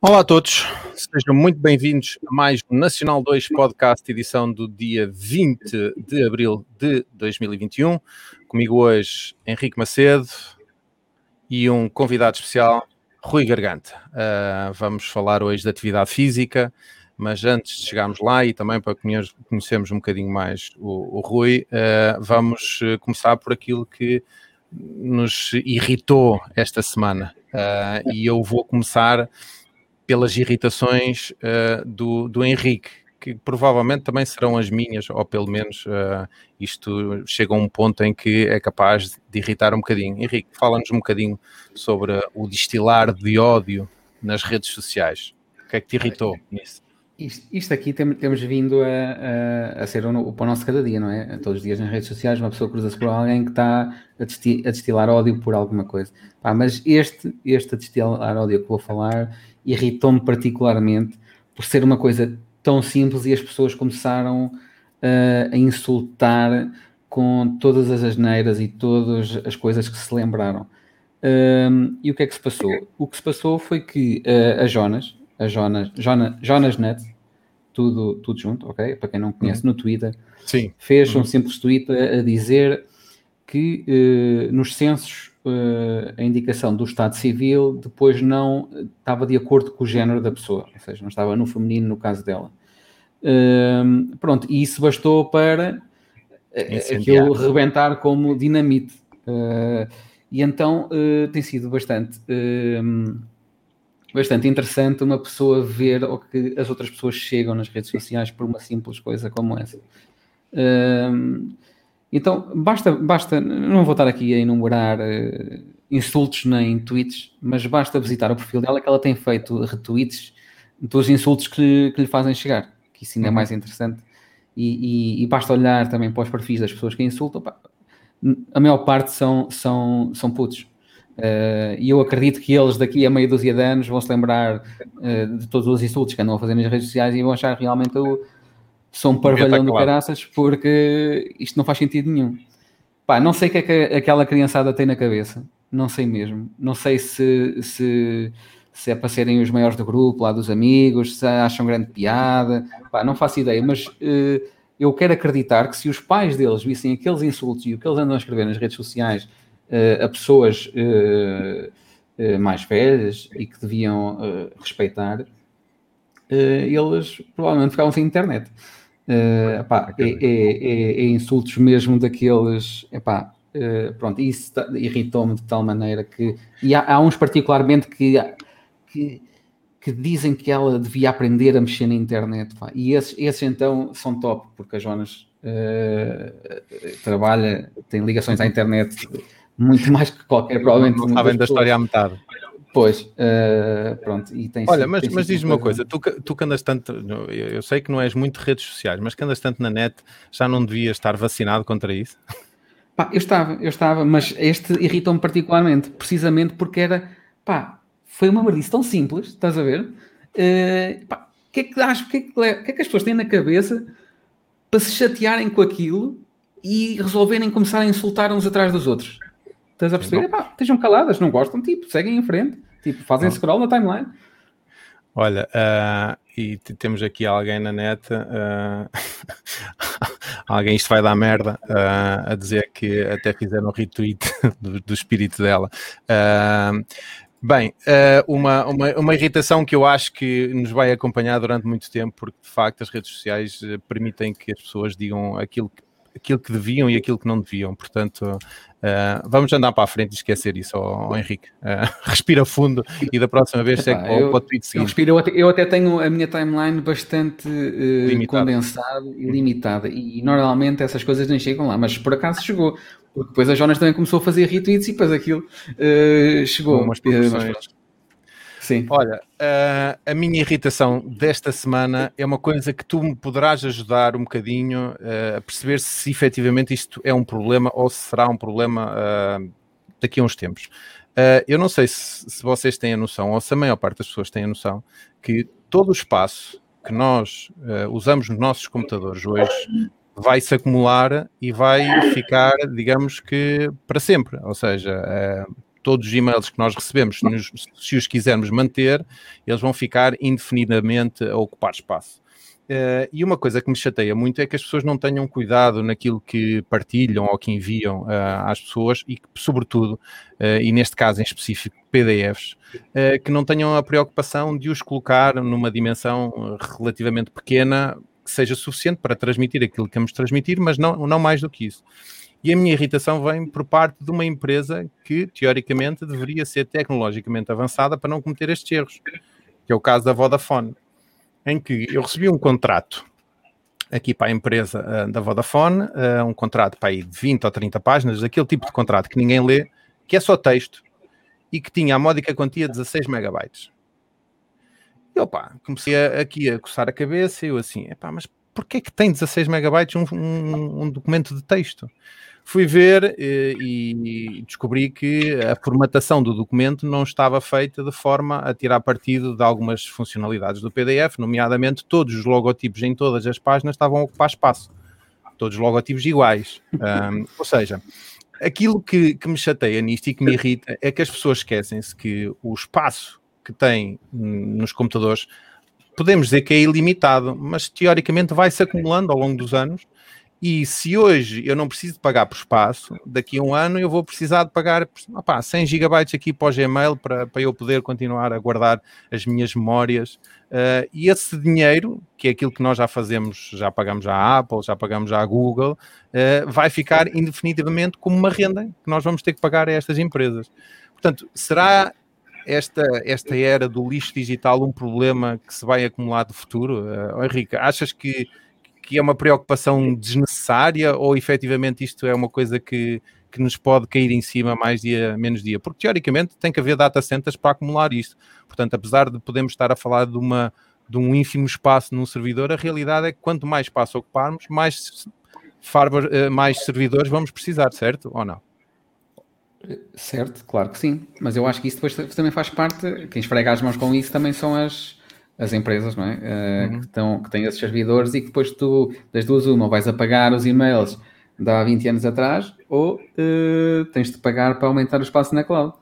Olá a todos, sejam muito bem-vindos a mais um Nacional 2 Podcast, edição do dia 20 de abril de 2021. Comigo hoje Henrique Macedo e um convidado especial, Rui Garganta. Uh, vamos falar hoje de atividade física, mas antes de chegarmos lá e também para conhecermos um bocadinho mais o, o Rui, uh, vamos começar por aquilo que nos irritou esta semana. Uh, e eu vou começar pelas irritações uh, do, do Henrique, que provavelmente também serão as minhas, ou pelo menos uh, isto chega a um ponto em que é capaz de irritar um bocadinho. Henrique, fala-nos um bocadinho sobre o destilar de ódio nas redes sociais. O que é que te irritou nisso? Isto, isto aqui tem, temos vindo a, a, a ser o, o pão nosso cada dia, não é? Todos os dias nas redes sociais uma pessoa cruza-se por alguém que está a destilar ódio por alguma coisa. Pá, mas este, este a destilar ódio que vou falar irritou-me particularmente por ser uma coisa tão simples e as pessoas começaram uh, a insultar com todas as asneiras e todas as coisas que se lembraram. Um, e o que é que se passou? O que se passou foi que uh, a Jonas, a Jonas, Jonas, Jonas Net, tudo, tudo junto, ok? Para quem não conhece, no Twitter, Sim. fez uhum. um simples tweet a, a dizer que uh, nos censos a indicação do Estado Civil depois não estava de acordo com o género da pessoa, ou seja, não estava no feminino no caso dela. Uh, pronto, e isso bastou para uh, aquilo rebentar como dinamite. Uh, e então tem sido bastante, bastante interessante uma pessoa ver o que as outras pessoas chegam nas redes sociais por uma simples coisa como essa. Então, basta, basta, não vou estar aqui a enumerar uh, insultos nem tweets, mas basta visitar o perfil dela que ela tem feito retweets dos insultos que, que lhe fazem chegar, que isso ainda é uhum. mais interessante. E, e, e, basta olhar também para os perfis das pessoas que insultam, pá, a maior parte são, são, são putos. Uh, e eu acredito que eles daqui a meia dúzia de anos vão se lembrar uh, de todos os insultos que andam a fazer nas redes sociais e vão achar realmente o, sou um parvalhão do caraças porque isto não faz sentido nenhum. Pá, não sei o que é que aquela criançada tem na cabeça, não sei mesmo. Não sei se, se, se é para serem os maiores do grupo, lá dos amigos, se acham grande piada, Pá, não faço ideia, mas uh, eu quero acreditar que se os pais deles vissem aqueles insultos e o que eles andam a escrever nas redes sociais uh, a pessoas uh, mais velhas e que deviam respeitar, eles provavelmente ficavam sem internet. Uh, epá, é, é, é, é, insultos mesmo daqueles. Epá, uh, pronto, isso irritou-me de tal maneira que. E há, há uns particularmente que, que, que, dizem que ela devia aprender a mexer na internet. Pá, e esses, esses então são top, porque a Jonas uh, trabalha, tem ligações à internet muito mais que qualquer, provavelmente. Não sabem da história à metade. Pois, uh, pronto. E tem Olha, mas, mas diz-me uma coisa, tu, tu que andas tanto, eu sei que não és muito de redes sociais, mas que andas tanto na net, já não devias estar vacinado contra isso? Pá, eu estava, eu estava, mas este irritou-me particularmente, precisamente porque era, pá, foi uma merdice tão simples, estás a ver? Uh, pá, o que é que acho, o que é que, que é que as pessoas têm na cabeça para se chatearem com aquilo e resolverem começar a insultar uns atrás dos outros? Estás a perceber? Epá, estejam caladas, não gostam, tipo, seguem em frente, tipo, fazem scroll na timeline. Olha, uh, e temos aqui alguém na net, uh, alguém isto vai dar merda, uh, a dizer que até fizeram um retweet do, do espírito dela. bem, uma, uma, uma irritação que eu acho que nos vai acompanhar durante muito tempo, porque de facto as redes sociais permitem que as pessoas digam aquilo que aquilo que deviam e aquilo que não deviam. Portanto, uh, vamos andar para a frente e esquecer isso, oh, oh Henrique. Uh, respira fundo e da próxima vez segue para, o tweet seguinte. Eu, respiro, eu, até, eu até tenho a minha timeline bastante uh, condensada e limitada e, e normalmente essas coisas nem chegam lá, mas por acaso chegou. Porque depois a Jonas também começou a fazer retweets e depois aquilo chegou. Umas Sim. Olha, uh, a minha irritação desta semana é uma coisa que tu me poderás ajudar um bocadinho uh, a perceber se efetivamente isto é um problema ou se será um problema uh, daqui a uns tempos. eu não sei se, se, vocês têm a noção, ou se a maior parte das pessoas tem a noção, que todo o espaço que nós usamos nos nossos computadores hoje vai se acumular e vai ficar, digamos que, para sempre. Ou seja, todos os e-mails que nós recebemos, se os quisermos manter, eles vão ficar indefinidamente a ocupar espaço. Uh, e uma coisa que me chateia muito é que as pessoas não tenham cuidado naquilo que partilham ou que enviam uh, às pessoas e que, sobretudo, uh, e neste caso em específico, PDFs, que não tenham a preocupação de os colocar numa dimensão relativamente pequena que seja suficiente para transmitir aquilo que queremos transmitir, mas não, não mais do que isso. E a minha irritação vem por parte de uma empresa que, teoricamente, deveria ser tecnologicamente avançada para não cometer estes erros, que é o caso da Vodafone, em que eu recebi um contrato aqui para a empresa uh, da Vodafone, uh, um contrato para aí de 20 ou 30 páginas, aquele tipo de contrato que ninguém lê, que é só texto, e que tinha a módica quantia de 16 megabytes. E opa, comecei a, aqui a coçar a cabeça e eu assim, epá, mas porquê que tem 16 megabytes um, um, um documento de texto? Fui ver e, eh, e descobri que a formatação do documento não estava feita de forma a tirar partido de algumas funcionalidades do PDF, nomeadamente todos os logotipos em todas as páginas estavam a ocupar espaço, todos os logotipos iguais. Um, ou seja, aquilo que, que, me chateia nisto e que me irrita é que as pessoas esquecem-se que o espaço que têm nos computadores podemos dizer que é ilimitado, mas teoricamente vai-se acumulando ao longo dos anos e se hoje eu não preciso pagar por espaço, daqui a um ano eu vou precisar de pagar opa, 100 gigabytes aqui para o Gmail para, para eu poder continuar a guardar as minhas memórias. Uh, e esse dinheiro, que é aquilo que nós já fazemos, já pagamos à Apple, já pagamos à Google, uh, vai ficar indefinitivamente como uma renda que nós vamos ter que pagar a estas empresas. Portanto, será esta, esta era do lixo digital um problema que se vai acumular de futuro? Uh, Henrique, achas que que é uma preocupação desnecessária ou efetivamente isto é uma coisa que, que nos pode cair em cima mais dia, menos dia? Porque teoricamente tem que haver data centers para acumular isto. Portanto, apesar de podermos estar a falar de, uma, de um ínfimo espaço num servidor, a realidade é que quanto mais espaço ocuparmos, mais, farber, eh, mais servidores vamos precisar, certo ou não? Certo, claro que sim. Mas eu acho que isso depois também faz parte. Quem esfrega as mãos com isso também são as, as empresas, não é? Uh, uhum. que, estão, que têm esses servidores e que depois tu, das duas, uma, vais a pagar os e-mails de há 20 anos atrás ou uh, tens de pagar para aumentar o espaço na cloud.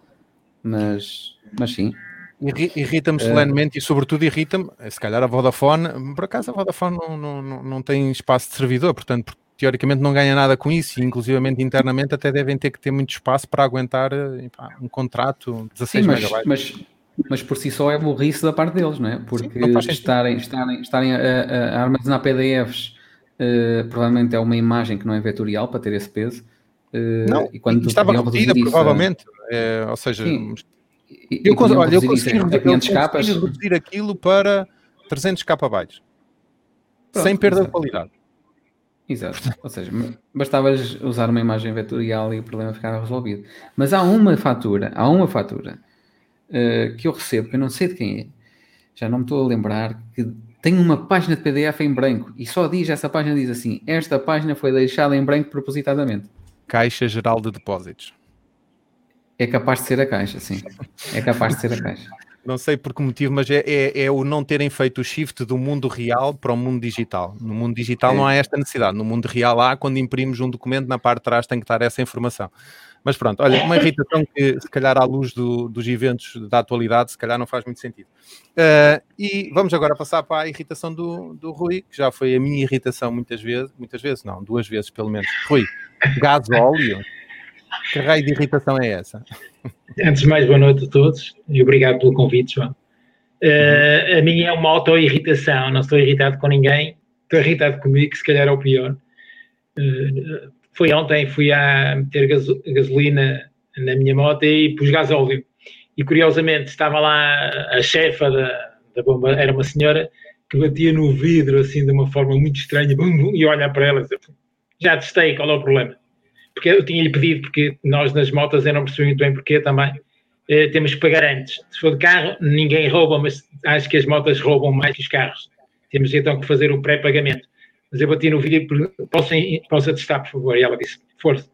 Mas, mas sim. Irrita-me solenemente uh, e, sobretudo, irrita-me, se calhar, a Vodafone. Por acaso, a Vodafone não, não, não tem espaço de servidor, portanto, teoricamente não ganha nada com isso, e inclusivamente internamente até devem ter que ter muito espaço para aguentar um contrato 16 Sim, mas, megabytes. Mas mas por si só é burrice da parte deles, não é? Porque Sim, não estarem, estarem, estarem a, a armazenar PDFs uh, provavelmente é uma imagem que não é vetorial para ter esse peso. Uh, não, e quando estava reduzida provavelmente, é, ou seja, Sim, eu, e, olha, eu consegui, consegui reduzir aquilo para 300 KB, sem perda exato. de qualidade. Exato, ou seja, bastavas usar uma imagem vetorial e o problema ficava resolvido. Mas há uma fatura, há uma fatura uh, que eu recebo, que eu não sei de quem é, já não me estou a lembrar, que tem uma página de PDF em branco e só diz, essa página diz assim, esta página foi deixada em branco propositadamente. Caixa Geral de Depósitos. É capaz de ser a caixa, sim. É capaz de ser a caixa. Não sei por que motivo, mas é, é, é, o não terem feito o shift do mundo real para o mundo digital. No mundo digital é. não há esta necessidade. No mundo real há, quando imprimimos um documento, na parte de trás tem que estar essa informação. Mas pronto, olha, uma irritação que se calhar à luz do, dos eventos da atualidade, se calhar não faz muito sentido. Uh, e vamos agora passar para a irritação do, do Rui, que já foi a minha irritação muitas vezes, muitas vezes não, duas vezes pelo menos. Rui, gás óleo? Que raio de irritação é essa? Antes de mais, boa noite a todos e obrigado pelo convite, João. Uh, a minha é uma auto-irritação, não estou irritado com ninguém, estou irritado comigo, que se calhar é o pior. Uh, foi ontem, fui a meter gasolina na minha moto e pus gasóleo. E curiosamente estava lá a chefa da, da bomba, era uma senhora que batia no vidro assim de uma forma muito estranha e olha para ela e diz, já testei, qual é o problema? Porque eu tinha-lhe pedido, porque nós nas motas eu não percebi muito bem porquê também, eh, temos que pagar antes. Se for de carro, ninguém rouba, mas acho que as motas roubam mais que os carros. Temos então que fazer o pré-pagamento. Mas eu bati no vídeo e posso, posso atestar, por favor? E ela disse, força.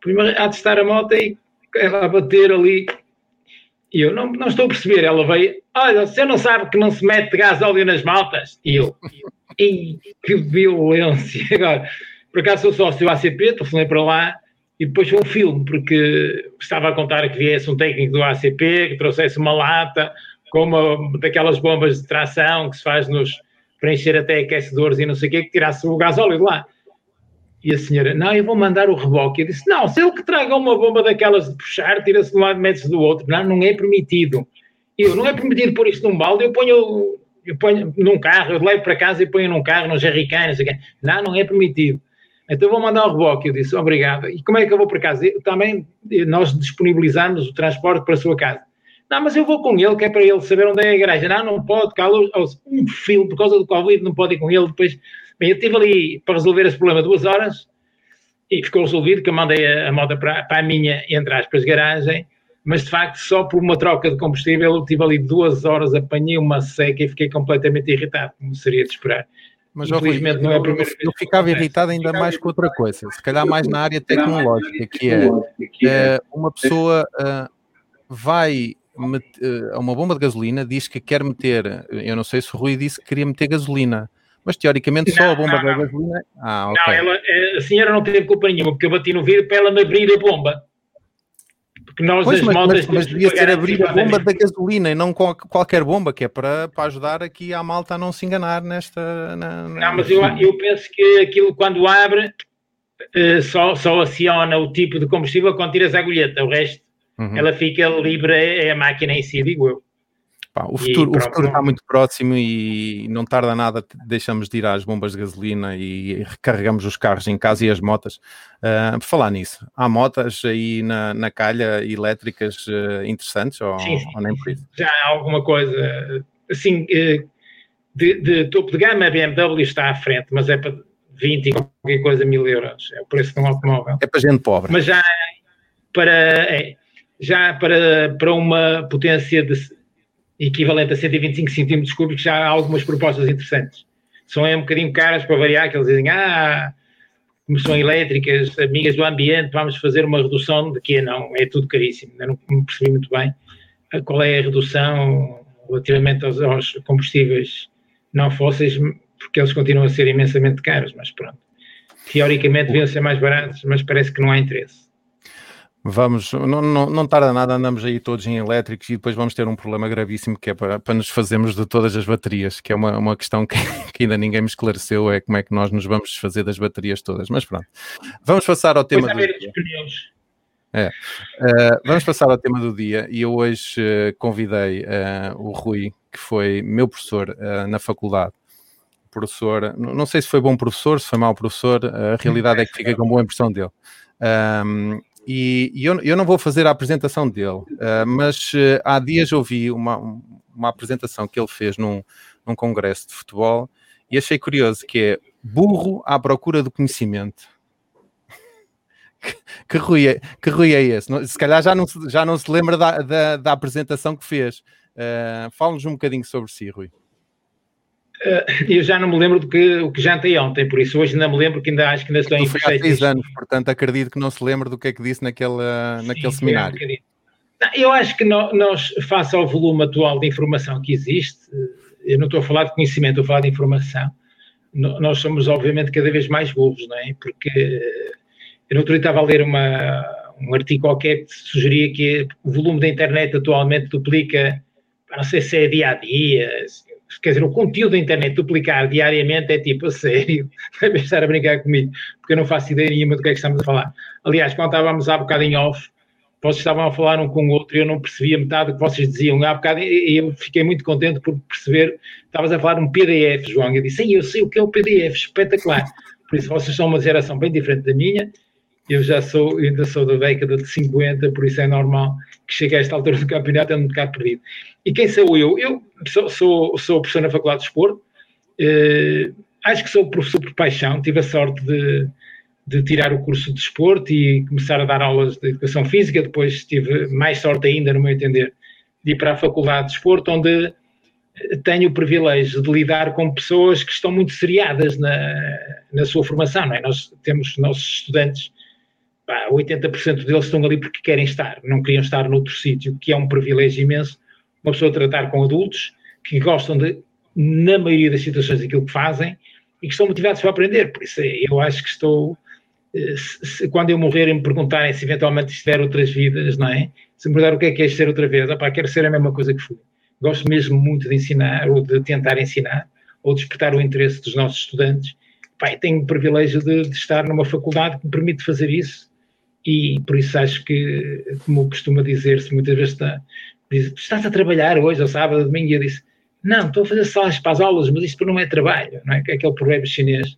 Primeiro a testar a moto e ela a bater ali. E eu, não, não estou a perceber. Ela veio, olha, você não sabe que não se mete gás óleo nas motas? E eu, Ei, que violência. Agora, por acaso sou sócio ACP, telefonei para lá e depois foi um filme, porque estava a contar que viesse um técnico do ACP, que trouxesse uma lata com uma daquelas bombas de tração que se faz nos para encher até aquecedores e não sei o quê, que tirasse o gasóleo de lá. E a senhora, não, eu vou mandar o reboque. Eu disse, não, se ele que traga uma bomba daquelas de puxar, tira-se de um lado mete-se do outro. Não, não é permitido. Eu, não é permitido pôr isto num balde, eu ponho, eu ponho num carro, eu levo para casa e ponho num carro, num jerrycan, não sei o quê. Não, não é permitido. Então vou mandar o reboque. Eu disse, obrigado. E como é que eu vou para casa? Eu, também nós disponibilizamos o transporte para a sua casa. Não, mas eu vou com ele, que é para ele saber onde é a igreja. Não, não pode, calo, um filho, por causa do Covid, não pode ir com ele. Depois, bem, eu estive ali para resolver esse problema duas horas e ficou resolvido que eu mandei a, a moto para, para a minha, entre aspas, garagem. Mas de facto, só por uma troca de combustível, eu estive ali duas horas, apanhei uma seca e fiquei completamente irritado, como seria de esperar. Mas Infelizmente, não é a primeira eu, eu ficava irritado ainda mais com outra coisa, se calhar mais na área tecnológica, que é, é uma pessoa uh, vai uh, uma bomba de gasolina, diz que quer meter, eu não sei se o Rui disse que queria meter gasolina, mas teoricamente só a bomba da gasolina. Ah, ok. Não, ela, a senhora não teve culpa nenhuma, porque eu bati no vidro para ela me abrir a bomba. Porque nós pois, mas, mas, mas devia ser abrir a bomba da gasolina e não qualquer bomba, que é para, para ajudar aqui a malta a não se enganar nesta. Na, na... Não, mas eu, eu penso que aquilo quando abre só, só aciona o tipo de combustível quando tiras a agulheta, o resto uhum. ela fica livre, é a máquina em si, digo eu. Pá, o, futuro, o futuro está muito próximo e não tarda nada, deixamos de ir às bombas de gasolina e recarregamos os carros em casa e as motas. Uh, por falar nisso, há motas aí na, na calha elétricas uh, interessantes ou, sim, sim. ou, nem por isso? Já há alguma coisa, assim, eh, de, de, topo de gama a BMW está à frente, mas é para 20 e qualquer coisa mil euros, é o preço de um automóvel. É para gente pobre. Mas já para, é, já para, para uma potência de equivalente a 125 centímetros cúbicos, já há algumas propostas interessantes. São um bocadinho caras para variar, que eles dizem, ah, como são elétricas, amigas do ambiente, vamos fazer uma redução de que não, é tudo caríssimo. Eu não percebi muito bem qual é a redução relativamente aos, aos combustíveis não fósseis, porque eles continuam a ser imensamente caros, mas pronto. Teoricamente deviam ser mais baratos, mas parece que não há interesse. Vamos, não, não, não tarda nada, andamos aí todos em elétricos e depois vamos ter um problema gravíssimo que é para, para nos fazermos de todas as baterias, que é uma, uma questão que, que, ainda ninguém me esclareceu, é como é que nós nos vamos desfazer das baterias todas. Mas pronto, vamos passar ao tema do dia. É. Uh, vamos passar ao tema do dia e eu hoje uh, convidei uh, o Rui, que foi meu professor na faculdade. Professor, não sei se foi bom professor, se foi mau professor, a realidade é que fica com boa impressão dele. Um, e, e eu, eu, não vou fazer a apresentação dele, uh, mas uh, há dias ouvi uma, uma apresentação que ele fez num, num congresso de futebol e achei curioso que é burro à procura do conhecimento. que, que, Rui é, que Rui é esse? Se calhar já não, já não se lembra da, da, da apresentação que fez. Uh, Fala-nos um bocadinho sobre si, Rui. Eh, eu já não me lembro do que, o que jantei ontem, por isso hoje ainda me lembro que ainda acho que ainda estou em Foi há seis anos, portanto acredito que não se lembra do que é que disse naquele, Sim, naquele seminário. não, eu acho que nós, face ao volume atual de informação que existe, eh, eu não estou a falar de conhecimento, estou a falar de informação, nós somos obviamente cada vez mais burros, não é? Porque eh, eu no outro dia estava a ler uma, um artigo qualquer que sugeria que o volume da internet atualmente duplica, não sei se é dia a dia, quer dizer, o conteúdo da internet duplicar diariamente é tipo, a sério, deve estar a brincar comigo, porque eu não faço ideia nenhuma do que é que estamos a falar. Aliás, quando estávamos há bocado em off, vocês estavam a falar um com o outro e eu não percebia metade do que vocês diziam. Há bocado e eu fiquei muito contente por perceber, estavas a falar um PDF, João, eu disse, eu sei o que é o PDF, espetacular. Por isso, vocês são uma geração bem diferente da minha. Eu já sou, ainda sou da década de 50, por isso é normal que chegue a esta altura do campeonato é um bocado perdido. E quem sou eu? Eu sou, sou, sou professor na Faculdade de Esporte, eh, acho que sou professor por paixão, tive a sorte de, de tirar o curso de esporte e começar a dar aulas de educação física, depois tive mais sorte ainda, no meu entender, de ir para a Faculdade de Esporte, onde tenho o privilégio de lidar com pessoas que estão muito seriadas na, na sua formação, não é? Nós temos nossos estudantes, pá, 80% deles estão ali porque querem estar, não queriam estar noutro sítio, que é um privilégio imenso, uma pessoa tratar com adultos que gostam de, na maioria das situações, aquilo que fazem e que estão motivados para aprender, por isso eu acho que estou, eh, se, se, quando eu morrer e me perguntarem se eventualmente estiver outras vidas, não é? Se me perguntar o que é que é ser outra vez, opá, quero ser a mesma coisa que fui gosto mesmo muito de ensinar ou de tentar ensinar ou despertar o interesse dos nossos estudantes. Pai, tenho o privilégio de, de, estar numa faculdade que me permite fazer isso e por isso acho que, como costuma dizer-se muitas vezes, está, diz, estás a trabalhar hoje, ou sábado, domingo, e eu disse, não, estou a fazer salas para as aulas, mas isto não é trabalho, não é? é aquele provérbio chinês,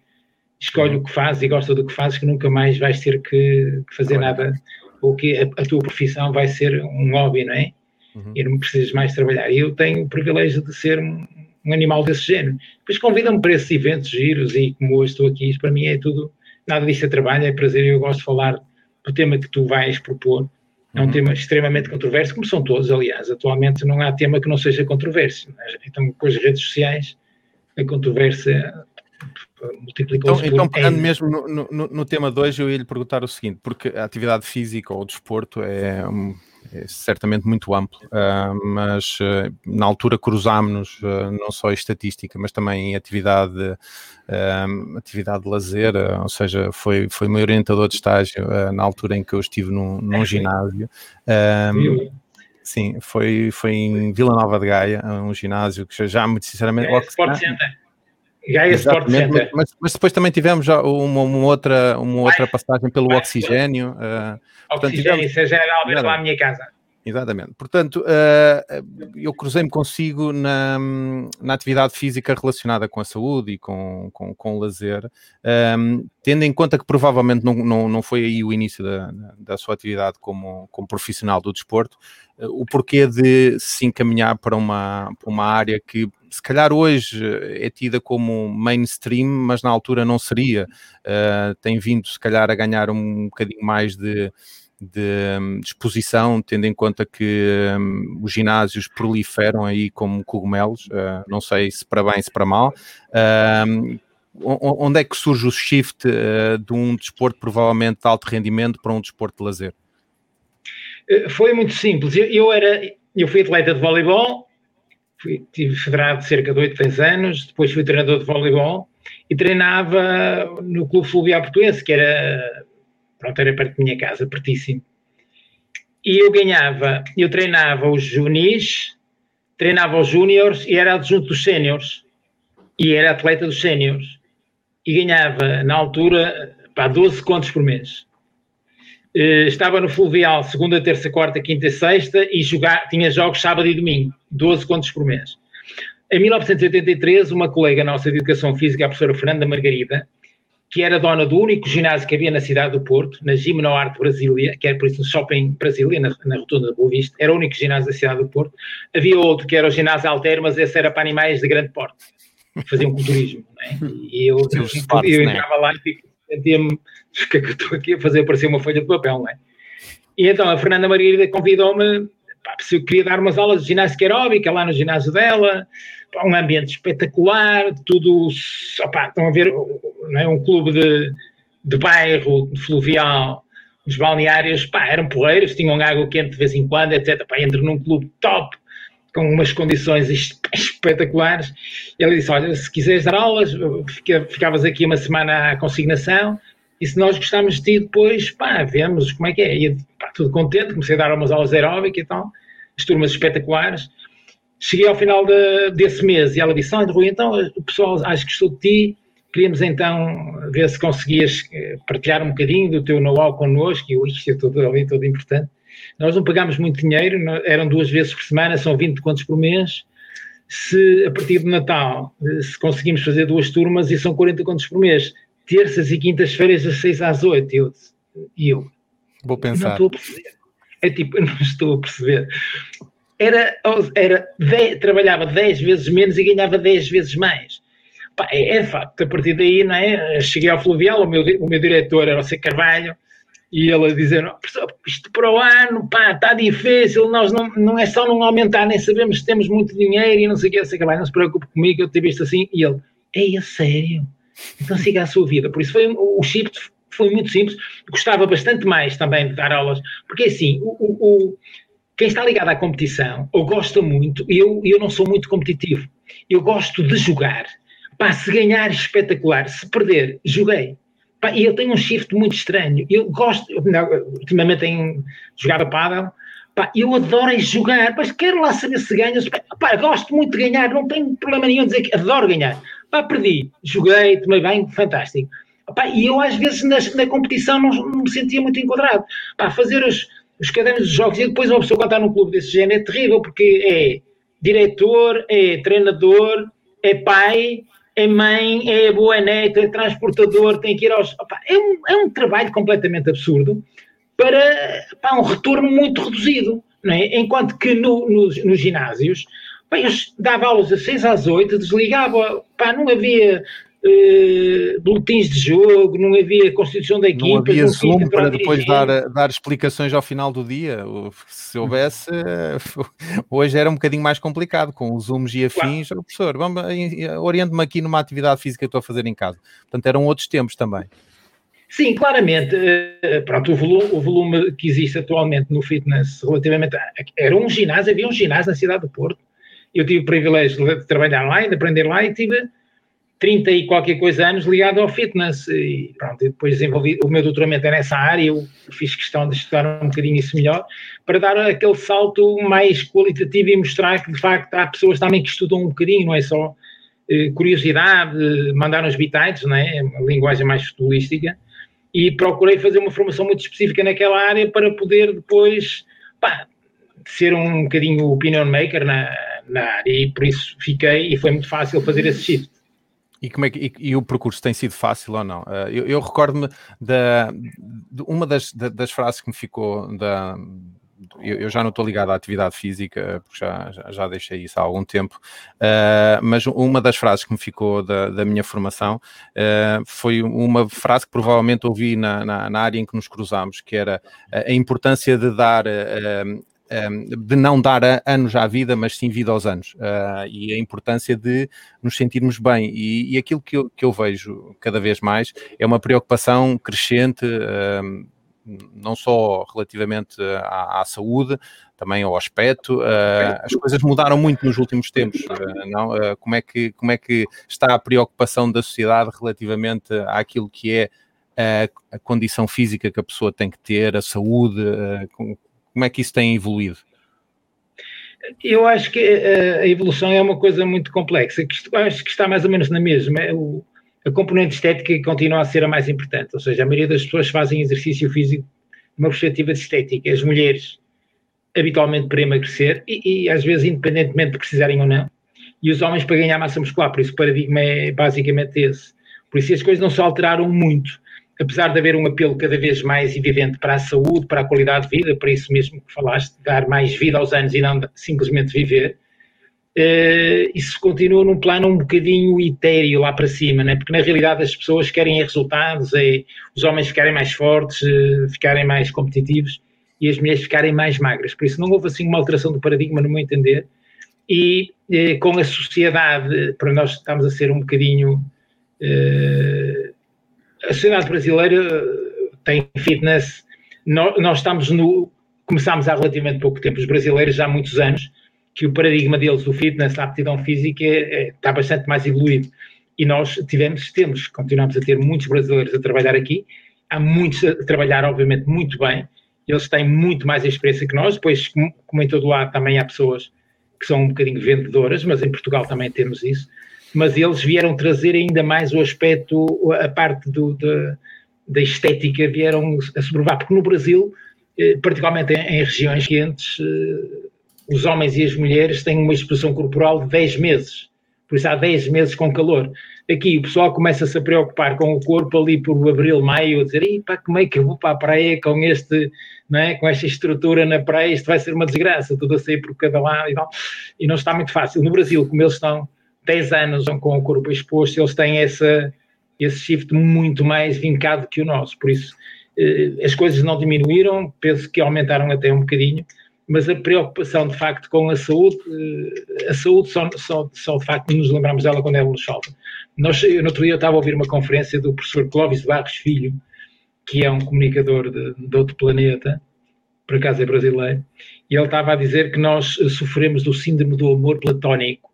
escolhe o que fazes e gosta do que fazes, que nunca mais vais ter que, que fazer nada, ou que a, a, tua profissão vai ser um hobby, não é? uhum. e não precisas mais trabalhar. E eu tenho o privilégio de ser um, um animal desse género. Depois convidam-me para esses eventos giros e como hoje estou aqui, isso para mim é tudo, nada disso é trabalho, é prazer e eu gosto de falar do tema que tu vais propor. É um uhum. tema extremamente controverso, como são todos, aliás. Atualmente não há tema que não seja controverso. Então, com as redes sociais, a controvérsia multiplicou-se então, então, pegando mesmo no, no, no tema de hoje, eu ia lhe perguntar o seguinte, porque a atividade física ou o desporto é é certamente muito amplo, uh, mas uh, na altura cruzámos-nos uh, não só em estatística, mas também em atividade, atividade de lazer, ou seja, foi, foi meu orientador de estágio na altura em que eu estive num, num ginásio. sim, foi, foi em Vila Nova de Gaia, um ginásio que já, muito sinceramente. É, Sport Center. Gaia Sport Center. Mas, mas, depois também tivemos já uma, uma outra, uma outra passagem pelo oxigênio. Uh, oxigênio, isso já era Alberto lá à minha casa. Exatamente. Portanto, uh, eu cruzei-me consigo na, na, atividade física relacionada com a saúde e com, com, com o lazer, um, tendo em conta que provavelmente não, não, não foi aí o início da, da sua atividade como, como profissional do desporto, uh, o porquê de se encaminhar para uma, para uma área que se calhar hoje é tida como mainstream, mas na altura não seria. Uh, tem vindo, se calhar, a ganhar um bocadinho mais de de, hum, exposição, tendo em conta que um, os ginásios proliferam aí como cogumelos, uh, não sei se para bem, se para mal. Uh, onde é que surge o shift uh, de um desporto provavelmente de alto rendimento para um desporto de lazer? Eh, foi muito simples. Eu, eu era, eu fui atleta de voleibol, fui, tive federado cerca de 8, 10 anos, depois fui treinador de voleibol e treinava no Clube Fluvial Portuense, que era Pronto, era perto da minha casa, pertíssimo. E eu ganhava, eu treinava os junis, treinava os júniores e era adjunto dos séniores. E era atleta dos séniores. E ganhava, na altura, pá, 12 contos por mês. Uh, estava no Fluvial segunda, terça, quarta, quinta e sexta e jogar, tinha jogos sábado e domingo, 12 contos por mês. Em 1983, uma colega nossa de Educação Física, a professora Fernanda Margarida, que era dona do único ginásio que havia na cidade do Porto, na Gimnoarte Brasília, que era por isso no Shopping Brasília, na, na Rotunda da Boa Vista, era o único ginásio da cidade do Porto. Havia outro que era o ginásio Alter, mas esse era para animais de grande porte, faziam culturismo. É? E eu, eu, eu né? entrava lá e sentia-me, o que é que eu estou aqui a fazer? Parecia uma folha de papel, não é? E então a Fernanda Margarida convidou-me, se eu queria dar umas aulas de ginástica aeróbica lá no ginásio dela, um ambiente espetacular, tudo, opa, estão a ver, não é, um clube de, de bairro, de fluvial, os balneários, pá, eram porreiros, tinham água quente de vez em quando, etc. Pá, entro num clube top, com umas condições espetaculares. Ele disse: Olha, se quiseres dar aulas, fica, ficavas aqui uma semana à consignação, e se nós gostarmos de ti, depois, pá, vemos como é que é. E pá, tudo contente, comecei a dar umas aulas aeróbicas e tal, as turmas espetaculares. Cheguei ao final de, desse mês e ela disse: Olha, Rui, então o pessoal acho que gostou de ti. Queríamos então ver se conseguias eh, partilhar um bocadinho do teu know-how connosco, e isto é tudo ali, tudo importante. Nós não pagámos muito dinheiro, eram duas vezes por semana, são 20 contos por mês. Se a partir do Natal, eh, se conseguimos fazer duas turmas, e são 40 contos por mês, terças e quintas-feiras das 6 às 8. E eu, e eu Vou pensar. não estou a perceber. É tipo, não estou a perceber. Era, era 10, trabalhava 10 vezes menos e ganhava 10 vezes mais. Pá, é, é facto, a partir daí, não é? Cheguei ao Fluvial, o meu, o meu diretor era o C. Carvalho, e ele a dizer, isto para o ano, pá, está difícil, nós não, não é só não aumentar, nem sabemos se temos muito dinheiro e não sei o que, sei que não se preocupe comigo, eu tive isto assim, e ele, é a sério? Então siga a sua vida. Por isso foi o shift foi muito simples, gostava bastante mais também de dar aulas, porque assim, o, o, o quem está ligado à competição, ou gosta muito, eu, eu não sou muito competitivo, eu gosto de jogar, pá, se ganhar, espetacular, se perder, joguei, Pá, e eu tenho um shift muito estranho. Eu gosto, não, ultimamente tenho jogado a paddle, pá, eu adoro é jogar, mas quero lá saber se ganho. Pá, gosto muito de ganhar, não tenho problema nenhum de dizer que adoro ganhar. Pá, perdi, joguei, tomei bem, fantástico. Pá, e eu às vezes na, na competição não, não, me sentia muito enquadrado. Pá, fazer os, os cadernos dos jogos e depois uma pessoa quando está num clube desse género é terrível porque é diretor, é treinador, é pai, é mãe, é boa neta, é transportador, tem que ir aos. Opa, é, um, é um trabalho completamente absurdo para, para um retorno muito reduzido. Não é? Enquanto que no, nos ginásios, pá, eu dava aulas às 6 às 8, desligava, pá, não havia uh, boletins de jogo, não havia constituição da equipa. Não havia não Zoom para depois dar, dar explicações ao final do dia. Se houvesse, hoje era um bocadinho mais complicado, com os Zooms e afins. Claro. Professor, vamos, oriente-me aqui numa atividade física que estou a fazer em casa. Portanto, eram outros tempos também. Sim, claramente. Eh, pronto, o volume, o volume, que existe atualmente no fitness, relativamente. A, era um ginásio, havia um ginásio na cidade do Porto. Eu tive o privilégio de trabalhar lá e de aprender lá e tive 30 e qualquer coisa anos ligado ao fitness e pronto, depois desenvolvi, o meu doutoramento é nessa área, eu fiz questão de estudar um bocadinho isso melhor, para dar aquele salto mais qualitativo e mostrar que de facto há pessoas também que estudam um bocadinho, não é só eh, curiosidade, mandar uns bitites, não é? Uma linguagem mais futebolística, e procurei fazer uma formação muito específica naquela área para poder depois, pá, ser um bocadinho opinion maker na, na área, e por isso fiquei, e foi muito fácil fazer esse shift. E, como é que, e, e, o percurso tem sido fácil ou não? Uh, eu, eu recordo-me da, de uma das, das frases que me ficou da, eu, eu, já não estou ligado à atividade física, porque já, já, deixei isso há algum tempo, uh, mas uma das frases que me ficou da, da minha formação uh, foi uma frase que provavelmente ouvi na, na, na, área em que nos cruzámos, que era a importância de dar uh, de não dar anos à vida, mas sim vida aos anos, uh, e a importância de nos sentirmos bem. E, aquilo que eu, que eu, vejo cada vez mais é uma preocupação crescente, uh, não só relativamente à, à, saúde, também ao aspecto. Uh, as coisas mudaram muito nos últimos tempos, não? como, é que, como é que está a preocupação da sociedade relativamente àquilo que é a, condição física que a pessoa tem que ter, a saúde, como é que isso tem evoluído? Eu acho que a evolução é uma coisa muito complexa, que acho que está mais ou menos na mesma. É a componente estética continua a ser a mais importante, ou seja, a maioria das pessoas fazem exercício físico de uma perspectiva de estética. As mulheres habitualmente para emagrecer e, e às vezes independentemente de precisarem ou não, e os homens para ganhar massa muscular, por isso o paradigma é basicamente esse. Por isso as coisas não se alteraram muito apesar de haver um apelo cada vez mais evidente para a saúde, para a qualidade de vida, para isso mesmo que falaste, dar mais vida aos anos e não simplesmente viver, uh, isso continua num plano um bocadinho etéreo lá para cima, né? porque na realidade as pessoas querem resultados, é os homens ficarem mais fortes, uh, ficarem mais competitivos e as mulheres ficarem mais magras. Por isso não houve assim uma alteração do paradigma, no meu entender, e uh, com a sociedade, para nós estamos a ser um bocadinho a sociedade brasileira tem fitness. Nós, estamos no. Começámos há relativamente pouco tempo, os brasileiros já há muitos anos, que o paradigma deles, o fitness, a aptidão física, é, é, está bastante mais evoluído. E nós tivemos, temos, continuamos a ter muitos brasileiros a trabalhar aqui. Há muitos a trabalhar, obviamente, muito bem. Eles têm muito mais experiência que nós. Depois, como em todo lado, também há pessoas que são um bocadinho vendedoras, mas em Portugal também temos isso mas eles vieram trazer ainda mais o aspecto, a parte do, de, da estética, vieram a sobrevar, porque no Brasil, eh, particularmente em, em regiões quentes, eh, os homens e as mulheres têm uma expressão corporal de 10 meses. por isso há 10 meses com calor. Aqui o pessoal começa-se a preocupar com o corpo ali por abril, maio, a dizer, pá, como é que eu vou para a praia com este, não é? com esta estrutura na praia, isto vai ser uma desgraça, tudo a sair por cada lado e tal. E não está muito fácil. No Brasil, como eles estão 10 anos com o corpo exposto, eles têm essa, esse shift muito mais vincado que o nosso. Por isso, eh, as coisas não diminuíram, penso que aumentaram até um bocadinho, mas a preocupação de facto com a saúde, eh, a saúde só, só, só de facto nos lembramos dela quando ela nos falta. Nós, eu, no outro dia eu estava a ouvir uma conferência do professor Clóvis Barros Filho, que é um comunicador de, de outro planeta, por acaso é brasileiro, e ele estava a dizer que nós sofremos do síndrome do amor platónico.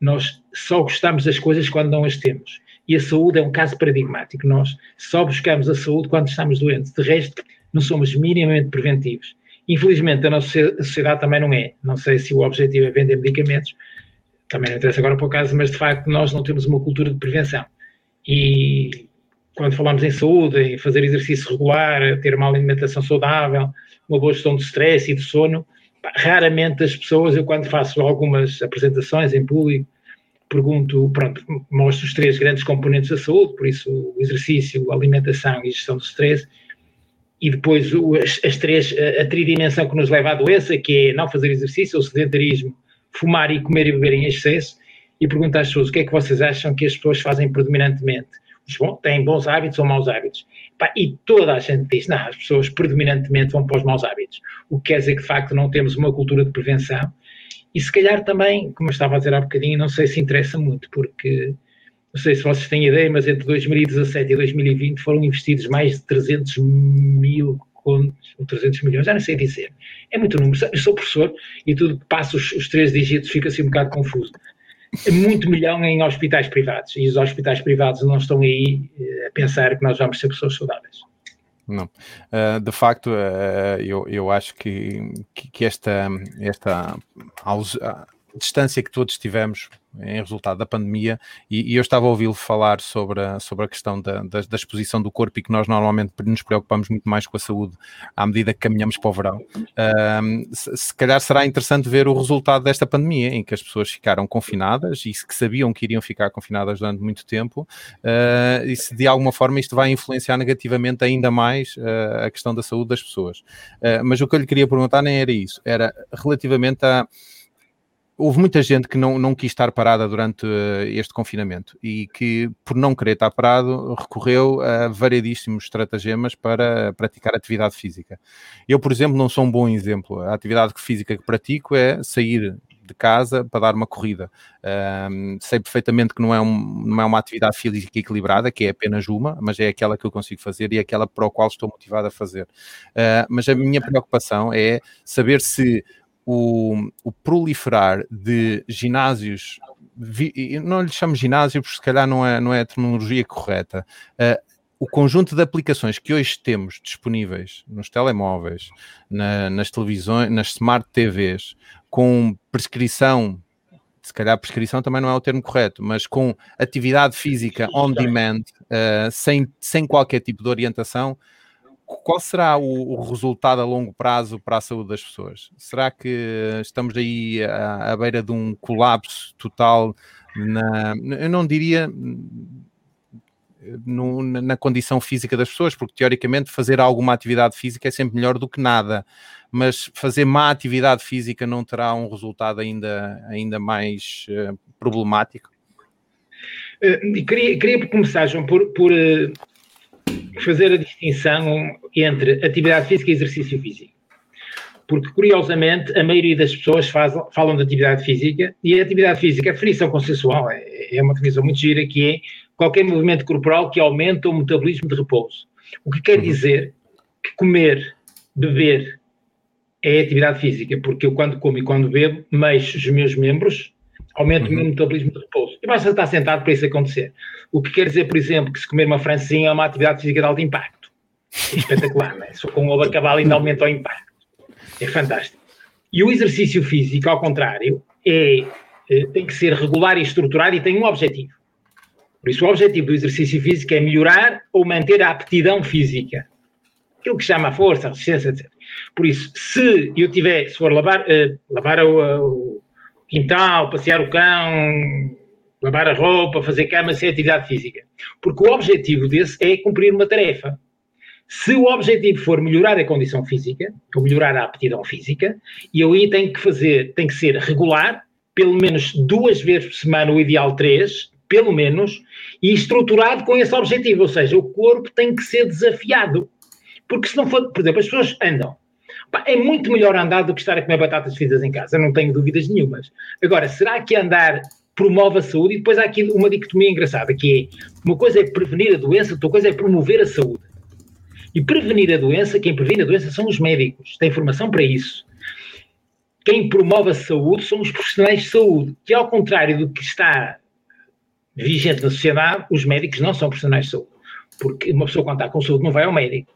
Nós só gostamos das coisas quando não as temos. E a saúde é um caso paradigmático. Nós só buscamos a saúde quando estamos doentes. De resto, não somos minimamente preventivos. Infelizmente, a nossa sociedade também não é. Não sei se o objetivo é vender medicamentos, também não interessa agora para o caso, mas de facto nós não temos uma cultura de prevenção. E quando falamos em saúde, em fazer exercício regular, ter uma alimentação saudável, uma boa gestão de stress e de sono, raramente as pessoas, eu quando faço algumas apresentações em público, pergunto, pronto, mostro os três grandes componentes da saúde, por isso o exercício, a alimentação e a gestão do stress, e depois as, as, três, a, a tridimensão que nos leva à doença, que é não fazer exercício, o sedentarismo, fumar e comer e beber em excesso, e perguntar às pessoas o que é que vocês acham que as pessoas fazem predominantemente. Bom, têm bons hábitos ou maus hábitos? E toda a gente diz, não, as pessoas predominantemente vão para os maus hábitos. O que quer dizer que, de facto, não temos uma cultura de prevenção. E se calhar também, como eu estava a dizer há bocadinho, não sei se interessa muito, porque não sei se vocês têm ideia, mas entre 2017 e 2020 foram investidos mais de 300 mil ou 300 milhões, já não sei dizer. É muito número. Eu sou professor e tudo que passa os, os três dígitos fica assim um bocado confuso. Muito milhão em hospitais privados e os hospitais privados não estão aí eh, a pensar que nós vamos ser pessoas saudáveis. Não. Uh, de facto, uh, eu, eu acho que, que esta, esta distância que todos tivemos em resultado da pandemia, e, e eu estava a ouvi-lo falar sobre a, sobre a questão da, da, da, exposição do corpo e que nós normalmente nos preocupamos muito mais com a saúde à medida que caminhamos para o verão. Uh, se, se, calhar será interessante ver o resultado desta pandemia, em que as pessoas ficaram confinadas e que sabiam que iriam ficar confinadas durante muito tempo, uh, e se de alguma forma isto vai influenciar negativamente ainda mais uh, a questão da saúde das pessoas. Ah, mas o que eu lhe queria perguntar nem era isso, era relativamente a houve muita gente que não, não quis estar parada durante uh, este confinamento e que, por não querer estar parado, recorreu a variedíssimos estratagemas para praticar atividade física. Eu, por exemplo, não sou um bom exemplo. A atividade física que pratico é sair de casa para dar uma corrida. Sei perfeitamente que não é, um, não é uma atividade física equilibrada, que é apenas uma, mas é aquela que eu consigo fazer e é aquela para a qual estou motivado a fazer. Uh, mas a minha preocupação é saber se o, o proliferar de ginásios, vi, não lhe chamo ginásio porque se calhar não é, não é a terminologia correta, uh, o conjunto de aplicações que hoje temos disponíveis nos telemóveis, na, nas televisões, nas smart TVs, com prescrição, se calhar prescrição também não é o termo correto, mas com atividade física on demand, uh, sem, sem qualquer tipo de orientação, qual será o, o, resultado a longo prazo para a saúde das pessoas? Será que estamos aí à, à beira de um colapso total na, eu não diria no, na condição física das pessoas, porque teoricamente fazer alguma atividade física é sempre melhor do que nada, mas fazer má atividade física não terá um resultado ainda, ainda mais uh, problemático? Uh, queria, queria começar, João, por, por uh, fazer a distinção entre atividade física e exercício físico. Porque, curiosamente, a maioria das pessoas faz, falam de atividade física e a atividade física, a definição consensual, é, é uma definição muito gira, que é qualquer movimento corporal que aumenta o metabolismo de repouso. O que quer uhum. dizer que comer, beber é atividade física, porque eu quando como e quando bebo, mexo os meus membros, aumento uhum. o meu metabolismo de repouso. E basta estar sentado para isso acontecer. O que quer dizer, por exemplo, que se comer uma francesinha é uma atividade física de alto impacto. É espetacular, não é? Se for com um ovo a cavalo ainda aumenta o impacto. É fantástico. E o exercício físico, ao contrário, é, é, tem que ser regular e estruturado e tem um objetivo. Por isso, o objetivo do exercício físico é melhorar ou manter a aptidão física. Aquilo que chama a força, a resistência, etc. Por isso, se eu tiver, se for lavar, uh, lavar o, o quintal, passear o cão, lavar a roupa, fazer cama sem atividade física. Porque o objetivo desse é cumprir uma tarefa. Se o objetivo for melhorar a condição física, ou melhorar a aptidão física, e aí tem que fazer, tem que ser regular, pelo menos duas vezes por semana, o ideal três, pelo menos, e estruturado com esse objetivo, ou seja, o corpo tem que ser desafiado. Porque se não for, por exemplo, as pessoas andam. É muito melhor andar do que estar a comer batatas fritas em casa, não tenho dúvidas nenhumas. Agora, será que andar promove a saúde? E depois há aqui uma dicotomia engraçada, que é, uma coisa é prevenir a doença, outra coisa é promover a saúde. E prevenir a doença, quem previne a doença são os médicos, têm formação para isso. Quem promove a saúde são os profissionais de saúde, que ao contrário do que está vigente na sociedade, os médicos não são profissionais de saúde. Porque uma pessoa quando está com saúde não vai ao médico.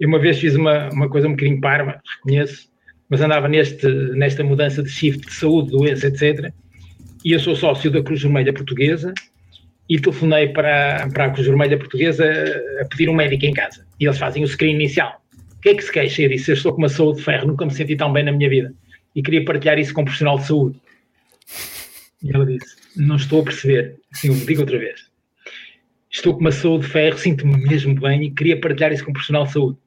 Eu uma vez fiz uma, uma coisa um bocadinho parva, reconheço, mas andava neste, nesta mudança de shift de saúde, doença, etc. E eu sou sócio da Cruz Vermelha Portuguesa e telefonei para, para a Cruz Vermelha Portuguesa a pedir um médico em casa. E eles fazem o screen inicial. O que é que se queixa? Eu disse, eu estou com uma saúde de ferro, nunca me senti tão bem na minha vida. E queria partilhar isso com um profissional de saúde. E ela disse, não estou a perceber. Assim, eu digo outra vez. Estou com uma saúde de ferro, sinto-me mesmo bem e queria partilhar isso com um profissional de saúde.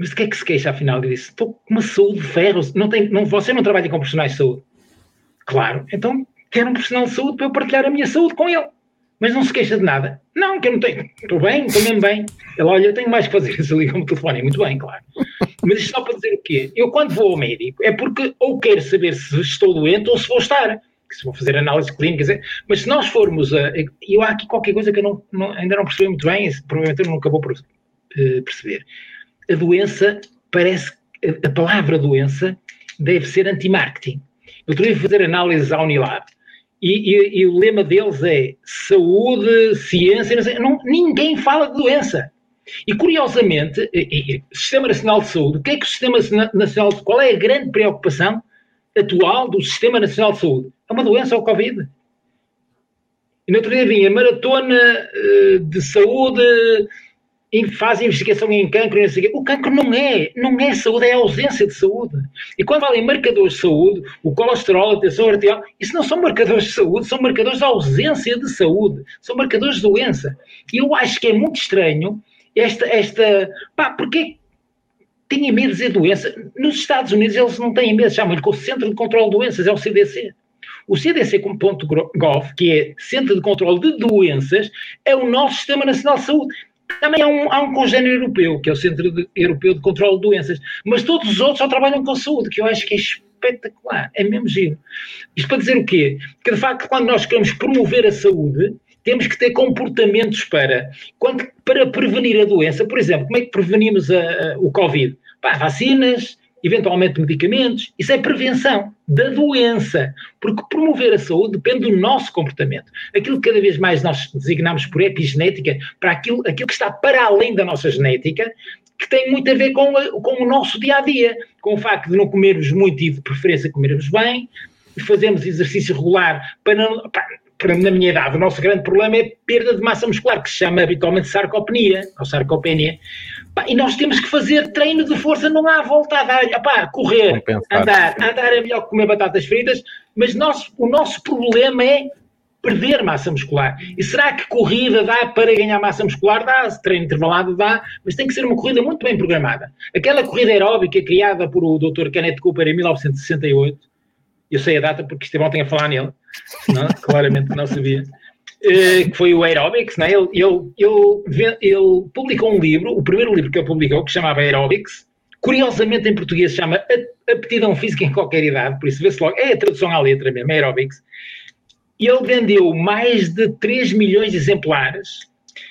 Mas de que é que se queixa afinal? Eu disse, estou com uma saúde de ferro. Não tem, não, você não trabalha com profissionais de saúde. Claro, então quero um profissional de saúde para eu partilhar a minha saúde com ele. Mas não se queixa de nada. Não, que eu não tenho. Estou bem, estou mesmo bem. Ele, olha, eu tenho mais que fazer. Se liga-me o telefone. Muito bem, claro. Mas isto só para dizer o quê? Eu, quando vou ao médico, é porque ou quero saber se estou doente ou se vou estar. Se vou fazer análise clínica. Mas se nós formos a. Eu há aqui qualquer coisa que eu não, não, ainda não percebi muito bem, provavelmente eu nunca vou eh, perceber. A doença parece. A palavra doença deve ser anti-marketing. Eu estou a fazer análises à Unilab e, e, e, o lema deles é saúde, ciência, não sei, não, ninguém fala de doença. E curiosamente, o Sistema Nacional de Saúde, o que é que o Sistema Nacional de qual é a grande preocupação atual do Sistema Nacional de Saúde? É uma doença, o Covid. E no outro dia vinha maratona eh, de saúde faz investigação em cancro, o cancro não é, não é saúde, é ausência de saúde. E quando falam em marcadores de saúde, o colesterol, a tensão arterial, isso não são marcadores de saúde, são marcadores de ausência de saúde, são marcadores de doença. E eu acho que é muito estranho esta, esta, pá, porque têm medo de dizer doença. Nos Estados Unidos eles não têm medo, chamam-lhe o Centro de Controlo de Doenças, é o CDC. O CDC.gov, que é Centro de Controlo de Doenças, é o nosso Sistema Nacional de Saúde. Também há um, há um congênero europeu, que é o Centro de, Europeu de Controlo de Doenças, mas todos os outros só trabalham com saúde, que eu acho que é espetacular, é mesmo giro. Isto para dizer o quê? Que de facto, quando nós queremos promover a saúde, temos que ter comportamentos para, quando, para prevenir a doença. Por exemplo, como é que prevenimos a, a, o Covid? Pá, vacinas, eventualmente medicamentos, isso é prevenção da doença, porque promover a saúde depende do nosso comportamento. Aquilo que cada vez mais nós designamos por epigenética, para aquilo, aquilo que está para além da nossa genética, que tem muito a ver com, a, com o nosso dia a dia, com o facto de não comermos muito e de preferência comermos bem, fazemos exercício regular. Para, para, na minha idade, o nosso grande problema é perda de massa muscular, que se chama habitualmente sarcopenia, ou sarcopenia. E nós temos que fazer treino de força, não há volta a dar, epá, correr, andar, andar é melhor que comer batatas fritas, mas nós, o nosso problema é perder massa muscular. E será que corrida dá para ganhar massa muscular? Dá, treino intervalado dá, mas tem que ser uma corrida muito bem programada. Aquela corrida aeróbica criada por o Dr. Kenneth Cooper em 1968, eu sei a data porque Estevão tem a falar nele, não, claramente não sabia. Eh, que foi o Aerobics, né? ele, ele, ele, ele, publicou um livro, o primeiro livro que ele publicou, que chamava Aerobics, curiosamente em português chama Aptidão Física em Qualquer Idade, por isso vê-se logo, é a tradução à letra mesmo, Aerobics, e ele vendeu mais de 3 milhões de exemplares,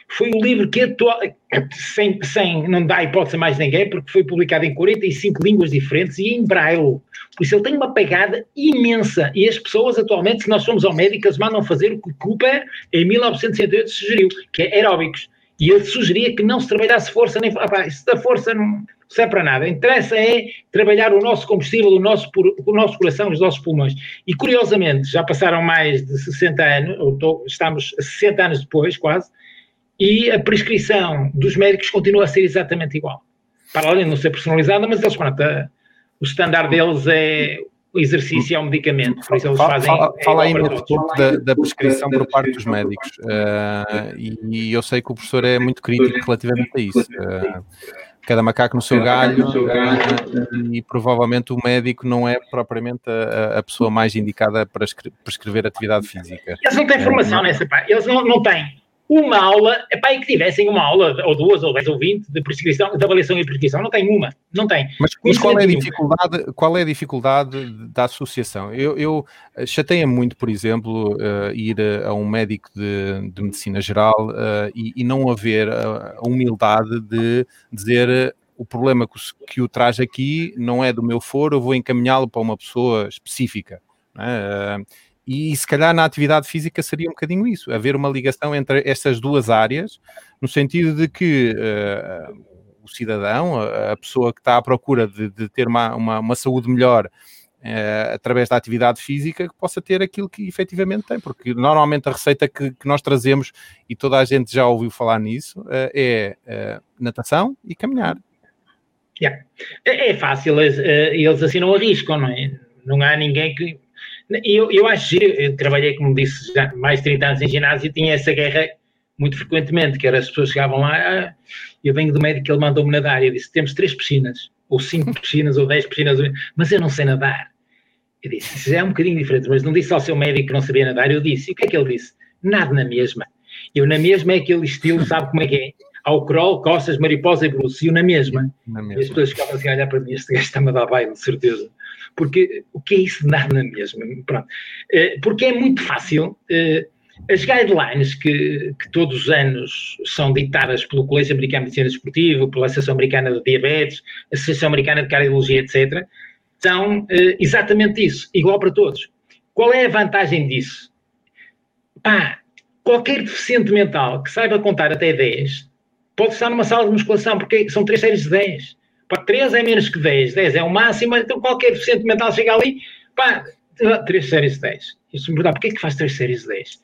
foi o livro que atual, sem, sem, não dá hipótese a mais ninguém, porque foi publicado em 45 línguas diferentes e em braille. Por isso ele tem uma pegada imensa. E as pessoas atualmente, se nós formos ao médico, eles mandam fazer o que Cooper em 1968 sugeriu, que é aeróbicos. E ele sugeria que não se trabalhasse força, nem ah, isso da força não serve para nada. Interessa é trabalhar o nosso combustível, o nosso, o nosso coração, os nossos pulmões. E curiosamente, já passaram mais de 60 anos, ou estamos 60 anos depois, quase, e a prescrição dos médicos continua a ser exatamente igual. Para além de não ser personalizada, mas eles, pronto, a, o standard deles é exercício é um medicamento, por isso eles fala, fazem. Fala, é fala aí ponto da, da prescrição por parte dos médicos. Uh, e, e eu sei que o professor é muito crítico relativamente a isso. Uh, cada macaco no seu galho, uh, e provavelmente o médico não é propriamente a, a pessoa mais indicada para escre- prescrever atividade física. Eles não têm formação nessa parte, eles não, não têm uma aula, é para que tivessem uma aula, ou duas, ou dez, ou vinte, de prescrição, de avaliação e prescrição, não tem uma, não tem. Mas, mas qual, é a dificuldade, qual é a dificuldade da associação? Eu, eu eh, chateia muito, por exemplo, eh, ir a, um médico de, de medicina geral eh, e, e não haver a, a humildade de dizer o problema que, o- que o traz aqui não é do meu foro, eu vou encaminhá-lo para uma pessoa específica. é? E se calhar na atividade física seria um bocadinho isso, haver uma ligação entre estas duas áreas, no sentido de que eh, o cidadão, a, pessoa que está à procura de, de ter uma, uma, uma saúde melhor eh, através da atividade física, que possa ter aquilo que efetivamente tem, porque normalmente a receita que, que nós trazemos, e toda a gente já ouviu falar nisso, eh, é eh, natação e caminhar. Yeah. É, é fácil, eles assim não arriscam, não é? Não há ninguém que. Eu, eu que eu trabalhei, como disse, já mais de 30 anos em ginásio e tinha essa guerra muito frequentemente, que era as pessoas chegavam lá, ah, eu venho do médico, ele mandou-me nadar, eu disse, temos três piscinas, ou cinco piscinas, ou dez piscinas, mas eu não sei nadar. Eu disse, isso já é um bocadinho diferente, mas não disse ao seu médico que não sabia nadar, eu disse, e o que é que ele disse? Nada na mesma. Eu na mesma é aquele estilo, sabe como é que é? Ao crawl, costas, mariposa e bruxo, e eu na mesma. Na E as mesma. pessoas ficavam assim a olhar para mim, este gajo está-me a dar baile, de certeza. Porque o que é isso de dar na mesma? Pronto. Eh, Porque é muito fácil. eh, As guidelines que, que todos os anos são ditadas pelo Colégio Americano de Medicina Desportiva, pela Associação Americana de Diabetes, Associação Americana de Cardiologia, etc., são eh, exatamente isso, igual para todos. Qual é a vantagem disso? Pá, qualquer deficiente mental que saiba contar até 10 pode estar numa sala de musculação, porque são três séries de 10. Pá, 3 é menos que 10, 10 é o máximo, então qualquer deficiente mental chega ali, pá, 3 séries de 10. Isso me pergunta, porquê é que faz 3 séries de 10?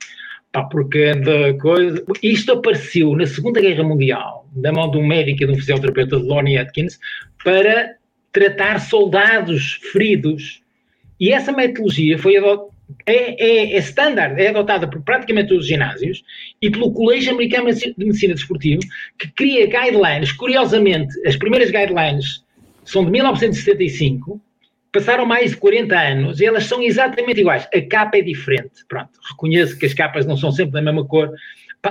Pá, porque anda coisa. Isto apareceu na Segunda Guerra Mundial, da mão de um médico e de um fisioterapeuta de Lonnie Atkins, para tratar soldados feridos. E essa metodologia foi adotada. É, é, é standard, é adotada por praticamente todos os ginásios e pelo Colégio Americano de Medicina Desportiva, que cria guidelines. Curiosamente, as primeiras guidelines são de 1975, passaram mais de 40 anos e elas são exatamente iguais. A capa é diferente. Pronto, reconheço que as capas não são sempre da mesma cor.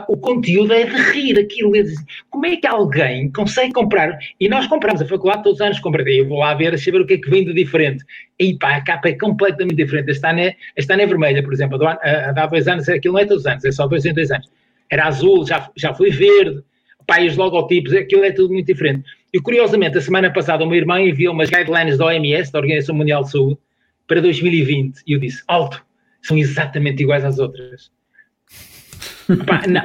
O conteúdo é de rir aquilo. É de, como é que alguém consegue comprar? E nós compramos, a faculdade todos os anos compra. Eu vou lá ver, saber o que é que vem de diferente. E pá, a capa é completamente diferente. Este ano é, este ano é vermelha, por exemplo. Há, há dois anos, aquilo não é todos os anos, é só dois em dois anos. Era azul, já, já foi verde. Pá, e os logotipos, aquilo é tudo muito diferente. E curiosamente, a semana passada, o meu irmão enviou umas guidelines da OMS, da Organização Mundial de Saúde, para 2020. E eu disse: alto, são exatamente iguais às outras. Não,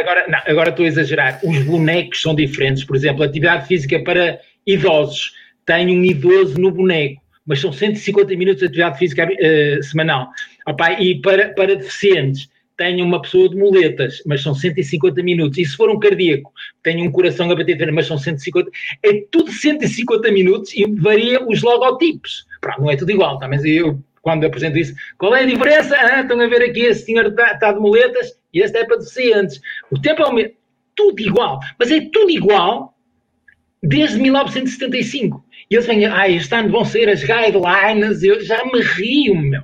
agora, não, agora estou a exagerar. Os bonecos são diferentes. Por exemplo, atividade física para idosos tem um idoso no boneco, mas são 150 minutos de atividade física uh, semanal. E para, para deficientes tem uma pessoa de muletas, mas são 150 minutos. E se for um cardíaco, tem um coração a bater, mas são 150. É tudo 150 minutos e varia os logotipos. Pronto, não é tudo igual, tá? mas eu, quando apresento isso, qual é a diferença? Ah, estão a ver aqui, esse senhor está, está de muletas e este é para deficientes. O tempo é o mesmo. Tudo igual. Mas é tudo igual desde 1975. E eles vêm, ah, este ano vão ser as guidelines, eu já me rio, meu.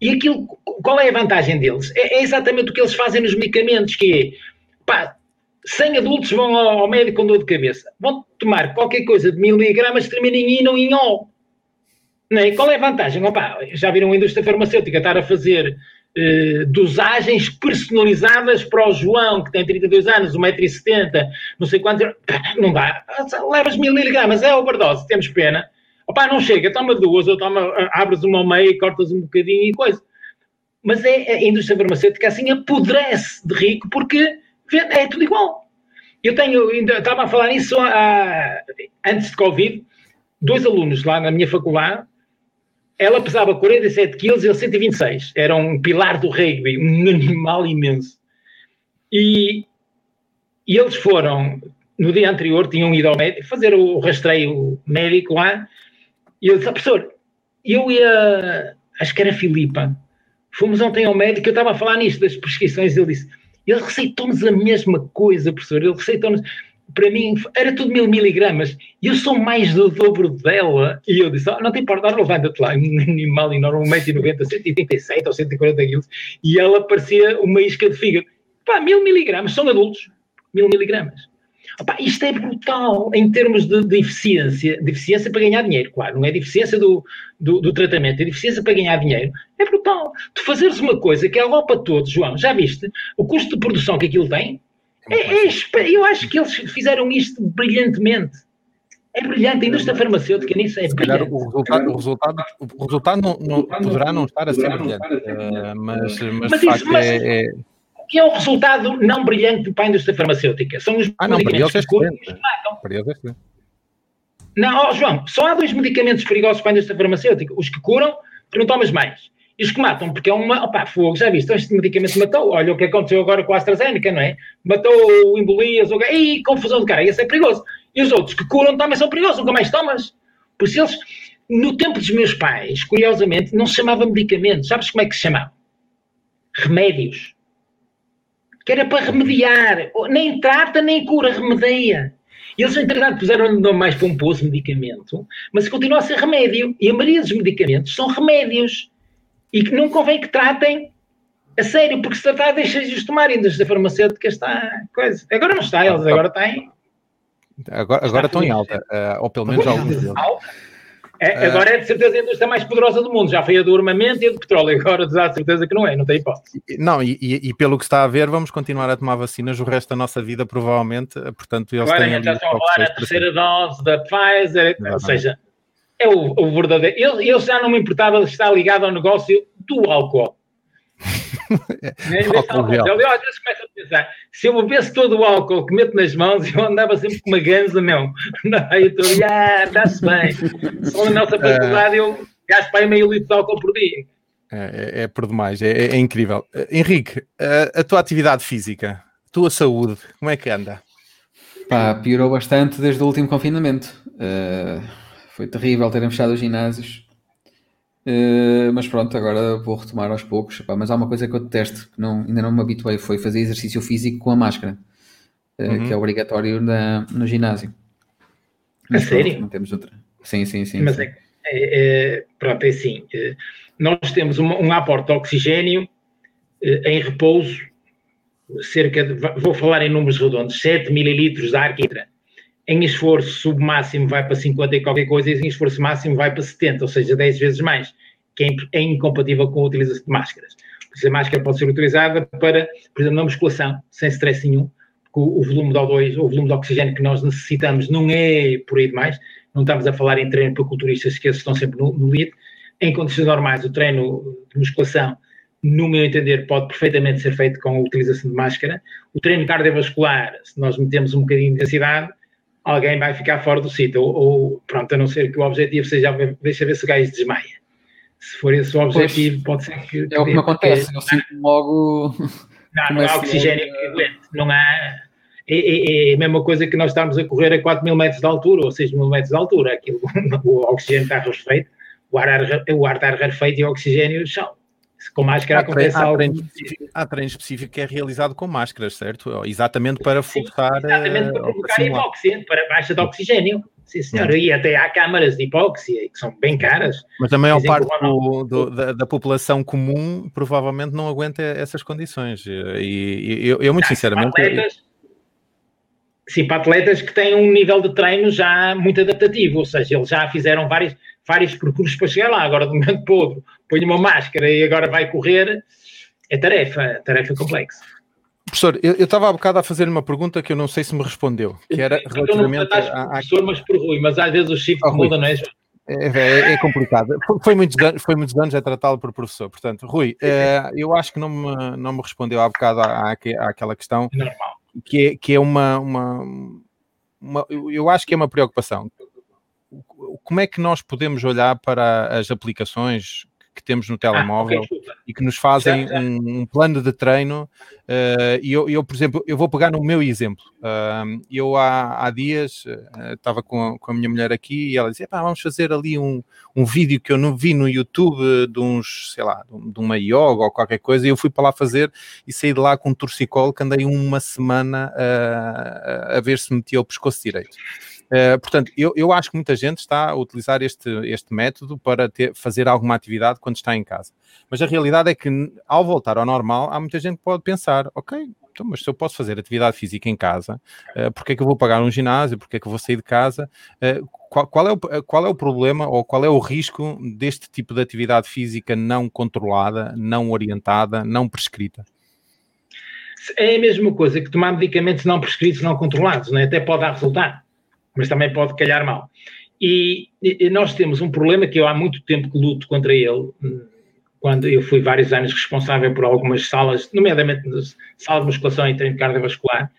E aquilo, qual é a vantagem deles? É, é, exatamente o que eles fazem nos medicamentos, que é, pá, 100 adultos vão ao, ao, médico com dor de cabeça, vão tomar qualquer coisa de miligramas, em não em ol. Não é? Qual é a vantagem? Opa, já viram a indústria farmacêutica estar a fazer eh, dosagens personalizadas para o João, que tem 32 anos, 1,70m, não sei quanto, não dá. Levas mil miligramas, é overdose, temos pena. Opá, não chega, toma duas, ou toma, abres uma ao meio, cortas um bocadinho e coisa. Mas é, a indústria farmacêutica assim apodrece de rico porque é tudo igual. Eu tenho, ainda estava a falar nisso há, antes de Covid, dois alunos lá na minha faculdade, ela pesava 47 quilos e ele 126. Era um pilar do rugby, um animal imenso. E, e eles foram, no dia anterior, tinham ido ao médico, fazer o rastreio médico lá, e eu disse, ah, professor, eu e a, acho que era a Filipa, fomos ontem ao médico, eu estava a falar nisto das prescrições, ele disse, ele receitou-nos a mesma coisa, professor, ele receitou-nos, para mim, era tudo mil miligramas, e eu sou mais do dobro dela, e eu disse, oh, não te importa, levanta-te lá, um animal enorme, 1,90m, 137 ou 140 quilos, e ela parecia uma isca de fígado. Pá, mil miligramas, são adultos, mil miligramas. Opa, isto é brutal em termos de, de, eficiência, de eficiência para ganhar dinheiro, claro, não é de eficiência do, do, do, tratamento, é de eficiência para ganhar dinheiro. É brutal. Tu fazeres uma coisa que é igual para todos, João, já viste? O custo de produção que aquilo tem? É, é, eu acho que eles fizeram isto brilhantemente. É brilhante, a indústria farmacêutica nisso é brilhante. O resultado, o resultado, o resultado não, não, poderá não estar a ser brilhante, uh, mas, mas, mas, de facto mas, é, é que é o resultado não brilhante para a indústria farmacêutica. São os ah, não, medicamentos que curam e matam. Para eles é Não, oh, João, só há dois medicamentos perigosos para a indústria farmacêutica. Os que curam, que não tomas mais. Os que matam, porque é uma. Opá, fogo, já viste? Este medicamento matou. Olha o que aconteceu agora com a AstraZeneca, não é? Matou embolias, ou... e confusão de cara. Esse é perigoso. E os outros que curam também são perigosos, nunca mais tomas. Por isso eles, no tempo dos meus pais, curiosamente, não se chamava medicamentos. Sabes como é que se chamava? Remédios que era para remediar. Nem trata, nem cura, remedia. E eles, entretanto, puseram o nome mais pomposo, medicamento, mas continua a ser remédio. E a maioria dos medicamentos são remédios. E que não convém que tratem a sério, porque se tratar, deixa-os tomar. A indústria farmacêutica está. Coisa. Agora não está, eles agora têm. Agora, agora estão em alta, uh, ou pelo menos alguns deles. É, agora é de certeza a indústria mais poderosa do mundo. Já foi a do armamento e a do petróleo. Agora dá certeza que não é, não tem hipótese. Não, e, e, e, pelo que está a ver, vamos continuar a tomar vacinas o resto da nossa vida, provavelmente. Portanto, eles agora têm. já estão a falar a terceira dose da Pfizer, não, ou seja, é o, o verdadeiro. Eu, eu já não me importava de estar ligado ao negócio do álcool. álcool eu às vezes começo a pensar, se eu bebesse todo o álcool que meto nas mãos, eu andava sempre com uma ganza, meu. Aí eu estou, ah, está-se bem. Só na nossa faculdade eu gasto para meio litro de álcool por dia. É, é, é por demais, é, é incrível. Uh, Henrique, uh, a tua atividade física, a tua saúde, como é que anda? Pá, piorou bastante desde o último confinamento. Uh, foi terrível terem fechado os ginásios. Uh, mas pronto, agora vou retomar aos poucos. mas há uma coisa que eu detesto, que não, ainda não me habituei, foi fazer exercício físico com a máscara, uh, uhum. que é obrigatório na, no ginásio. Mas, a pronto, sério? Não temos outra. Sim, sim, sim. Mas sim. É, é, é, pronto, é assim. Eh, nós temos um, um aporte de oxigênio em repouso, cerca de, vou falar em números redondos, 7 mililitros de ar que entra em esforço submáximo vai para 50 e qualquer coisa, e em esforço máximo vai para 70, ou seja, 10 vezes mais, que é, é incompatível com a utilização de máscaras. Porque a máscara pode ser utilizada para, por exemplo, na musculação, sem stress nenhum, porque o, volume de O2, o volume de oxigênio que nós necessitamos não é por aí demais, não estamos a falar em treino para culturistas que estão sempre no, no. Em condições normais, o treino de musculação, no meu entender, pode perfeitamente ser feito com a utilização de máscara. O treino cardiovascular, se nós metemos um bocadinho de intensidade, alguém vai ficar fora do sítio, ou, ou, pronto, a não ser que o objetivo seja deixa ver se o gajo desmaia. Se for esse o objetivo, pois, pode ser que. É o que me acontece, eu sinto logo. Não, não há oxigênio que aguente, não há. É, é, é, a mesma coisa que nós estamos a correr a 4 mil metros de altura ou 6 mil metros de altura. Aquilo, o oxigênio está rarefeito, o ar, o ar está rarefeito e o oxigênio chão com máscara há acontece treino, algo. Há treino, específico, há treino específico que é realizado com máscaras, certo? Exatamente para forçar. exatamente para provocar hipóxia, para baixa de oxigênio. Sim, senhor. E até há câmaras de hipóxia que são bem caras. Mas a maior parte do, do, da, da, população comum provavelmente não aguenta essas condições. E, e eu, eu, muito sinceramente. Para atletas, sim, para atletas que têm um nível de treino já muito adaptativo, ou seja, eles já fizeram vários, vários percursos para chegar lá. Agora, de momento para outro, põe uma máscara e agora vai correr, é tarefa, tarefa complexa. Professor, eu estava há bocado a fazer uma pergunta que eu não sei se me respondeu, que era relativamente a, professor, mas por Rui, mas às vezes o chip oh, muda, não é, é, é, é, complicado. Foi muitos, anos, foi muitos anos a tratá-lo por professor. Portanto, Rui, é, eu acho que não me, não me respondeu há bocado à, à, àquela questão Normal. que é, que é uma, uma, uma, Eu acho que é uma preocupação. Como é que nós podemos olhar para as aplicações que temos no telemóvel ah, okay. e que nos fazem um, um, plano de treino. Uh, e eu, eu, por exemplo, eu vou pegar no meu exemplo. Uh, eu há, há dias estava com, com, a minha mulher aqui e ela dizia: vamos fazer ali um, um vídeo que eu não vi no YouTube de uns, sei lá, de uma yoga ou qualquer coisa. E eu fui para lá fazer e saí de lá com um torcicolo que andei uma semana a ver se metia o pescoço direito. Uh, portanto, eu, eu acho que muita gente está a utilizar este, este método para ter, fazer alguma atividade quando está em casa. Mas a realidade é que, ao voltar ao normal, há muita gente que pode pensar: ok, então, mas se eu posso fazer atividade física em casa, uh, porque é que eu vou pagar um ginásio? Porque é que eu vou sair de casa? Uh, qual, qual, é o, qual é o problema ou qual é o risco deste tipo de atividade física não controlada, não orientada, não prescrita? É a mesma coisa que tomar medicamentos não prescritos, não controlados, né? até pode dar resultado mas também pode calhar mal. E, e, nós temos um problema que eu há muito tempo que luto contra ele, quando eu fui vários anos responsável por algumas salas, nomeadamente salas de musculação e treino cardiovascular,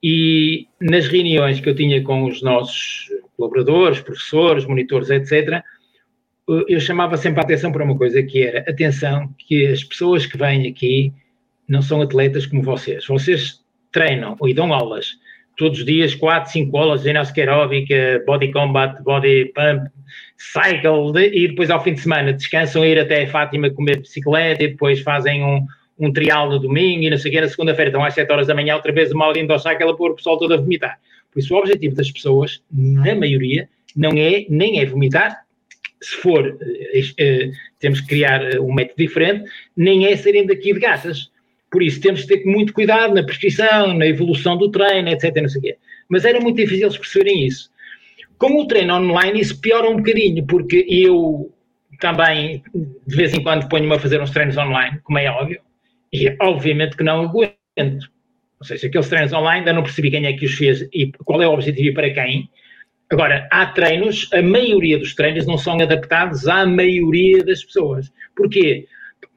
e nas reuniões que eu tinha com os nossos colaboradores, professores, monitores, etc., eu chamava sempre a atenção para uma coisa que era, atenção, que as pessoas que vêm aqui não são atletas como vocês. Vocês treinam e dão aulas todos os dias, 4, 5 aulas de ginástica aeróbica, body combat, body pump, cycle, de, e depois ao fim de semana descansam, ir até Fátima comer bicicleta e depois fazem um, um trial no domingo e não sei o que, na segunda-feira estão às 7 horas da manhã, outra vez uma aulinha do cycle a pôr o pessoal todo a vomitar. Por isso o objetivo das pessoas, na maioria, não é nem é vomitar, se for, eh, eh, temos que criar eh, um método diferente, nem é serem daqui de gatas por isso temos que ter muito cuidado na prescrição, na evolução do treino, etc. Não sei o quê. Mas era muito difícil eles perceberem isso. Com o treino online, isso piora um bocadinho, porque eu também, de vez em quando, ponho-me a fazer uns treinos online, como é óbvio, e obviamente que não aguento. Ou seja, aqueles treinos online ainda não percebi quem é que os fez e qual é o objetivo e para quem. Agora, há treinos, a maioria dos treinos não são adaptados à maioria das pessoas. Porquê?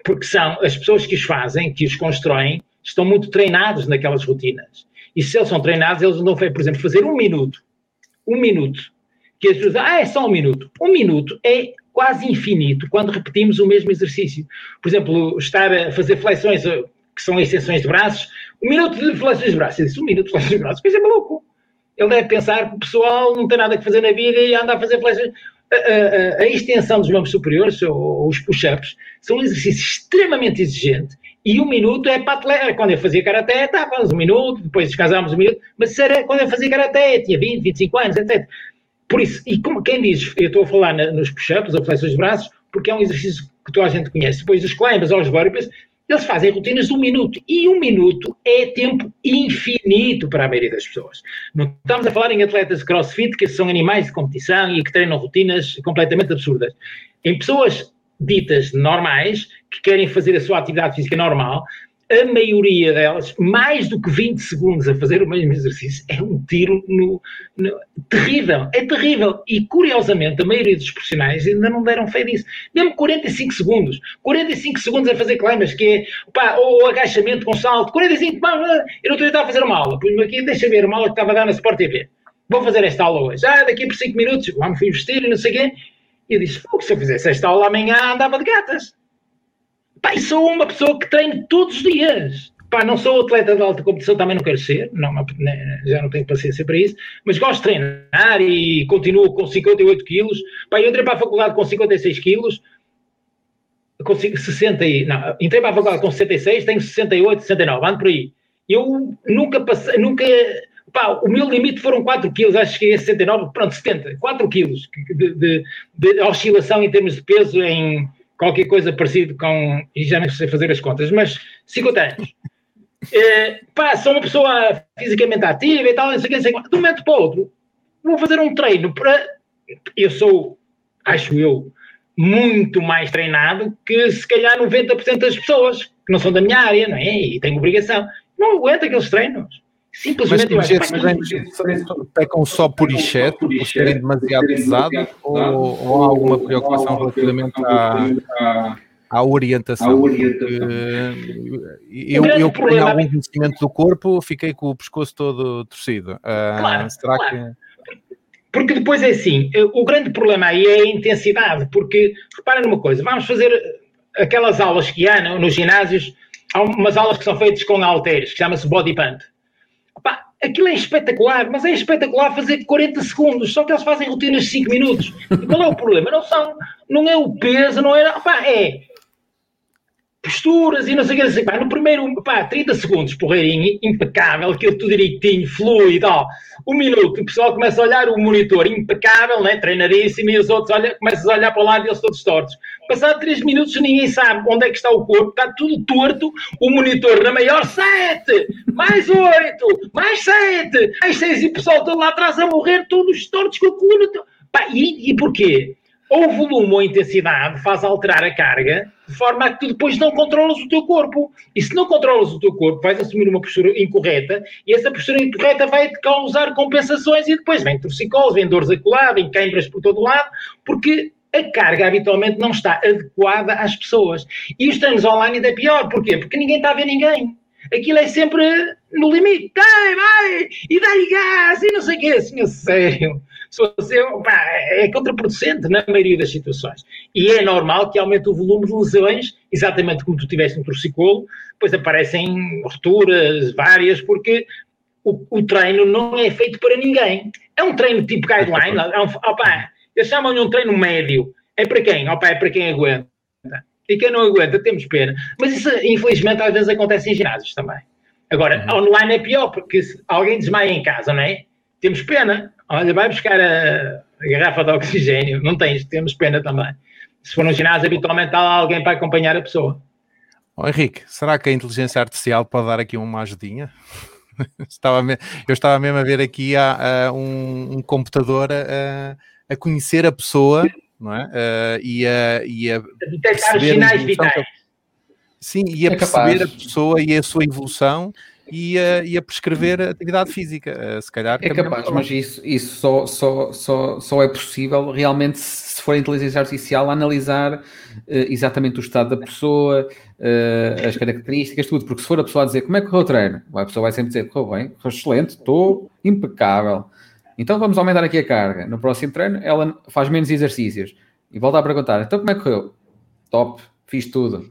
Porque são as pessoas que os fazem, que os constroem, estão muito treinados naquelas rotinas. E se eles são treinados, eles não vão, por exemplo, fazer um minuto. Um minuto. Que as pessoas ah, é só um minuto. Um minuto é quase infinito quando repetimos o mesmo exercício. Por exemplo, estar a fazer flexões, eh, que são extensões de braços, um minuto de flexões de braços. Disse, um minuto de flexões de braços, coisa é maluco. Ele deve pensar que o pessoal não tem nada a fazer na vida e anda a fazer flexões a, a, extensão dos membros superiores, ou, os push-ups, são um exercício extremamente exigente e um minuto é para atleta. Quando eu fazia karaté, estávamos um minuto, depois descansámos um minuto, mas era quando eu fazia karaté, tinha 20, 25 anos, etc. Por isso, e como quem diz, eu estou a falar na, nos push-ups ou flexões de braços, porque é um exercício que toda a gente conhece. Depois os climbers ou os burpees, eles fazem rotinas de um minuto. E um minuto é tempo infinito para a maioria das pessoas. Não estamos a falar em atletas de crossfit que são animais de competição e que treinam rotinas completamente absurdas. Em pessoas ditas normais, que querem fazer a sua atividade física normal, a maioria delas, mais do que 20 segundos a fazer o mesmo exercício, é um tiro no, no, terrível, é terrível. E curiosamente, a maioria dos profissionais ainda não deram fé disso. Mesmo 45 segundos, 45 segundos a fazer climbers, que é pá, ou agachamento com salto, 45, pá, eu não estou a fazer uma aula, pus-me aqui, deixa ver uma aula que estava a dar na Sport TV. Vou fazer esta aula hoje. Ah, daqui por 5 minutos, vamos investir e não sei o quê. E eu disse, se eu fizesse esta aula amanhã, andava de gatas. E sou uma pessoa que treino todos os dias. Pá, não sou atleta de alta competição, também não quero ser, não, né, já não tenho paciência para isso, mas gosto de treinar e continuo com 58 quilos. Pá, eu entrei para a faculdade com 56 quilos, com 60 e, não, entrei para a faculdade com 66, tenho 68, 69, ando por aí. Eu nunca passei, nunca, pá, o meu limite foram 4 quilos, acho que é 69, pronto, 70, 4 quilos de, de, de oscilação em termos de peso em qualquer coisa parecido com, e já não sei fazer as contas, mas 50 anos. É, pá, sou uma pessoa fisicamente ativa e tal, não sei o que, de um momento para o outro, vou fazer um treino para. Eu sou, acho eu, muito mais treinado que se calhar 90% das pessoas que não são da minha área, não é? E tenho obrigação. Não aguento aqueles treinos. Simplesmente mas, mas pecam só por exceto, por serem demasiado pesados, ou, ou há alguma preocupação relativamente à, à orientação? eu, eu que tenho algum conhecimento do corpo, fiquei com o pescoço todo torcido. Uh, claro, será claro. que. porque depois é assim, eh, o grande problema aí é a intensidade, porque, repara numa coisa, vamos fazer aquelas aulas que há nos ginásios, há umas aulas que são feitas com halteres, que chama-se body pump. Opa, aquilo é espetacular, mas é espetacular fazer 40 segundos, só que eles fazem rotinas de 5 minutos. E qual é o problema? Não são, não é o peso, não é, opa, é posturas e não sei o que, assim, pá, no primeiro, pá, 30 segundos, porreirinho, impecável, aquilo tudo direitinho, flui e tal. Um minuto, o pessoal começa a olhar o monitor, impecável, né, treinadíssimo, e os outros olha, começam a olhar para o lado e eles todos tortos. Passado 3 minutos, ninguém sabe onde é que está o corpo, está tudo torto, o monitor na maior 7, mais 8, mais 7, mais 6, e o pessoal todo lá atrás a morrer, todos tortos com a coluna. Pá, e, e porquê? ou o volume ou a intensidade faz alterar a carga de forma a que tu depois não controlas o teu corpo. E se não controlas o teu corpo, vais assumir uma postura incorreta e essa postura incorreta vai te causar compensações e depois vem torcicolos, vem dores acolá, vem queimbras por todo lado, porque a carga habitualmente não está adequada às pessoas. E os treinos online ainda é pior. Porquê? Porque ninguém está a ver ninguém. Aquilo é sempre no limite. Vai, vai! E dá-lhe gás! E não sei o quê. Assim, a sério se você, pá, é contraproducente na maioria das situações. E é normal que aumente o volume de lesões, exatamente como tu tiveste um torcicolo, depois aparecem rupturas várias, porque o, o, treino não é feito para ninguém. É um treino tipo guideline, é um, opa, eles chamam-lhe um treino médio. É para quem? Opa, é para quem aguenta. E quem não aguenta, temos pena. Mas isso, infelizmente, às vezes acontece em ginásios também. Agora, uhum. online é pior, porque se alguém desmaia em casa, não é? Temos pena. Olha, vai buscar a, a garrafa de oxigênio. Não tens, temos pena também. Se for no ginásio, habitualmente há alguém para acompanhar a pessoa. Oh, Henrique, será que a inteligência artificial pode dar aqui uma ajudinha? estava eu estava mesmo a ver aqui a, a um, um, computador a, a, conhecer a pessoa, não é? Uh, e a, e a detectar os sinais vitais. Sim, e a é perceber capaz. a pessoa e a sua evolução e a, e a prescrever atividade física. Eh, se calhar é capaz, mas isso, isso só, só, só, só é possível realmente se for a inteligência artificial analisar uh, exatamente o estado da pessoa, uh, as características, tudo. Porque se for a pessoa a dizer como é que correu o treino, a pessoa vai sempre dizer correu bem, correu excelente, estou impecável. Então vamos aumentar aqui a carga. No próximo treino ela faz menos exercícios. E volta a perguntar, então como é que correu? Top, fiz tudo.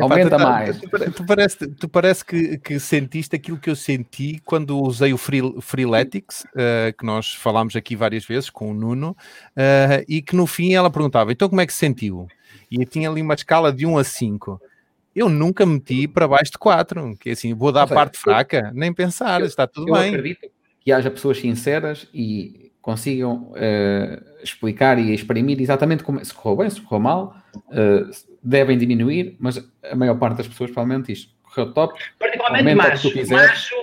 Aumenta Epá, tu, mais. Tu, tu, tu, parece, tu parece que, que sentiste aquilo que eu senti quando usei o Free, Freeletics, uh, que nós falámos aqui várias vezes com o Nuno, uh, e que no fim ela perguntava: então como é que se sentiu? E eu tinha ali uma escala de 1 a 5. Eu nunca meti para baixo de 4, que é assim, vou dar a parte fraca, nem pensar, eu, está tudo eu bem. Eu acredito que haja pessoas sinceras e consigam uh, explicar e exprimir exatamente como, se correu bem, se correu mal, uh, devem diminuir, mas a maior parte das pessoas provavelmente isto. Correu top. Particularmente macho. Macho,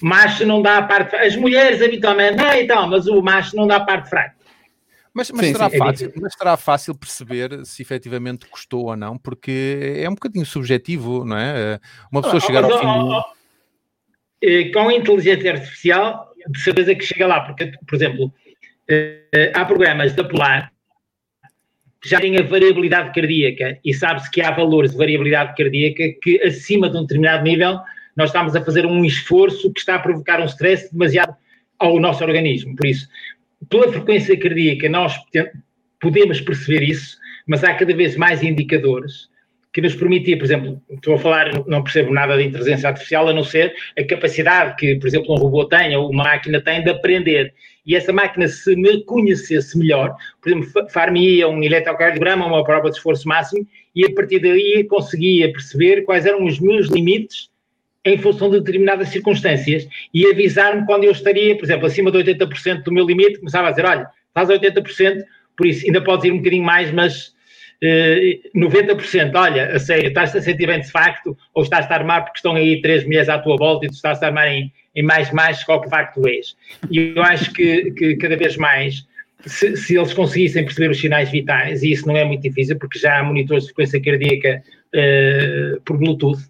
macho não dá a parte. As mulheres habitualmente, ah, e tal, mas o macho não dá a parte fraca. Mas, mas, sim, será sim, fácil, é mas será fácil perceber se efetivamente custou ou não, porque é um bocadinho subjetivo, não é? Uma pessoa ah, chegar ao fim do... Oh, com inteligência artificial, de certeza que chega lá, porque, por exemplo, eh, há programas da Polar já tem a variabilidade cardíaca e sabe-se que há valores de variabilidade cardíaca que acima de um determinado nível nós estamos a fazer um esforço que está a provocar um stress demasiado ao nosso organismo. Por isso, pela frequência cardíaca nós podemos perceber isso, mas há cada vez mais indicadores que nos permitia, por exemplo, estou a falar, não percebo nada de inteligência artificial, a não ser a capacidade que, por exemplo, um robô tem ou uma máquina tem de aprender. E essa máquina se me conhecesse melhor, por exemplo, far-me um eletrocardiograma, uma prova de esforço máximo, e a partir daí conseguia perceber quais eram os meus limites em função de determinadas circunstâncias. E avisar-me quando eu estaria, por exemplo, acima de 80% do meu limite, começava a dizer, olha, estás a 80%, por isso ainda podes ir um bocadinho mais, mas 90%, olha, a sério, estás-te a sentir bem de facto, ou estás-te a armar porque estão aí três mulheres à tua volta e tu estás a armar em, em mais mais que o que facto és. E eu acho que, que cada vez mais, se, se, eles conseguissem perceber os sinais vitais, e isso não é muito difícil, porque já há monitores de frequência cardíaca uh, por Bluetooth,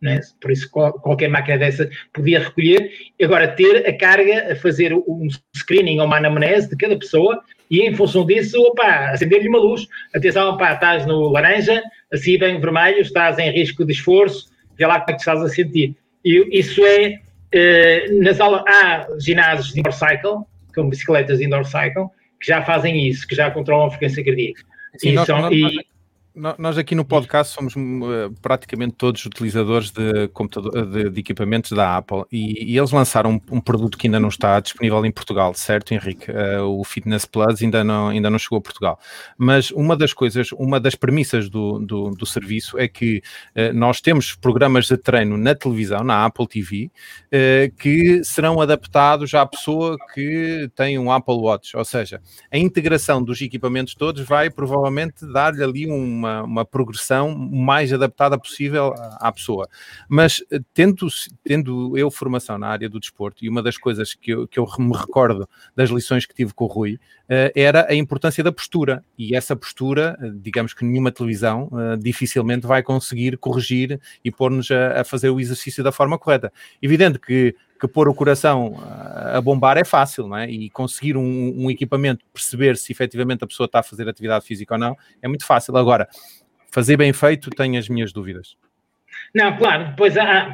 né? por isso qualquer máquina dessa podia recolher. Agora, ter a carga, a fazer um screening ou uma anamnese de cada pessoa e em função disso, opa, acender-lhe uma luz. Atenção, opa, estás no laranja, assim bem vermelho, estás em risco de esforço, vê lá como é que estás a sentir. E isso é Uh, nas aulas, há ginásios de motorcycle, como bicicletas indoor cycle, que já fazem isso, que já controlam a frequência cardíaca. Sim, e, nós, são, nós, e, nós aqui no podcast somos uh, praticamente todos utilizadores de, computador, de, de equipamentos da Apple e, e eles lançaram um, um, produto que ainda não está disponível em Portugal, certo, Henrique? Uh, o Fitness Plus ainda não, ainda não chegou a Portugal. Mas uma das coisas, uma das premissas do, do, do serviço é que uh, nós temos programas de treino na televisão, na Apple TV, que serão adaptados à pessoa que tem um Apple Watch, ou seja, a integração dos equipamentos todos vai provavelmente dar-lhe ali um uma, uma progressão mais adaptada possível à, à pessoa. Mas eh, tendo, tendo eu formação na área do desporto, e uma das coisas que eu, que eu me recordo das lições que tive com o Rui, uh, era a importância da postura. E essa postura, eh, digamos que nenhuma televisão uh, dificilmente vai conseguir corrigir e pôr-nos a, a fazer o exercício da forma correta. Evidente que que pôr o coração a bombar é fácil, não é? E conseguir um, um, equipamento, perceber se efetivamente a pessoa está a fazer atividade física ou não, é muito fácil. Agora, fazer bem feito, tenho as minhas dúvidas. Não, claro, depois, há,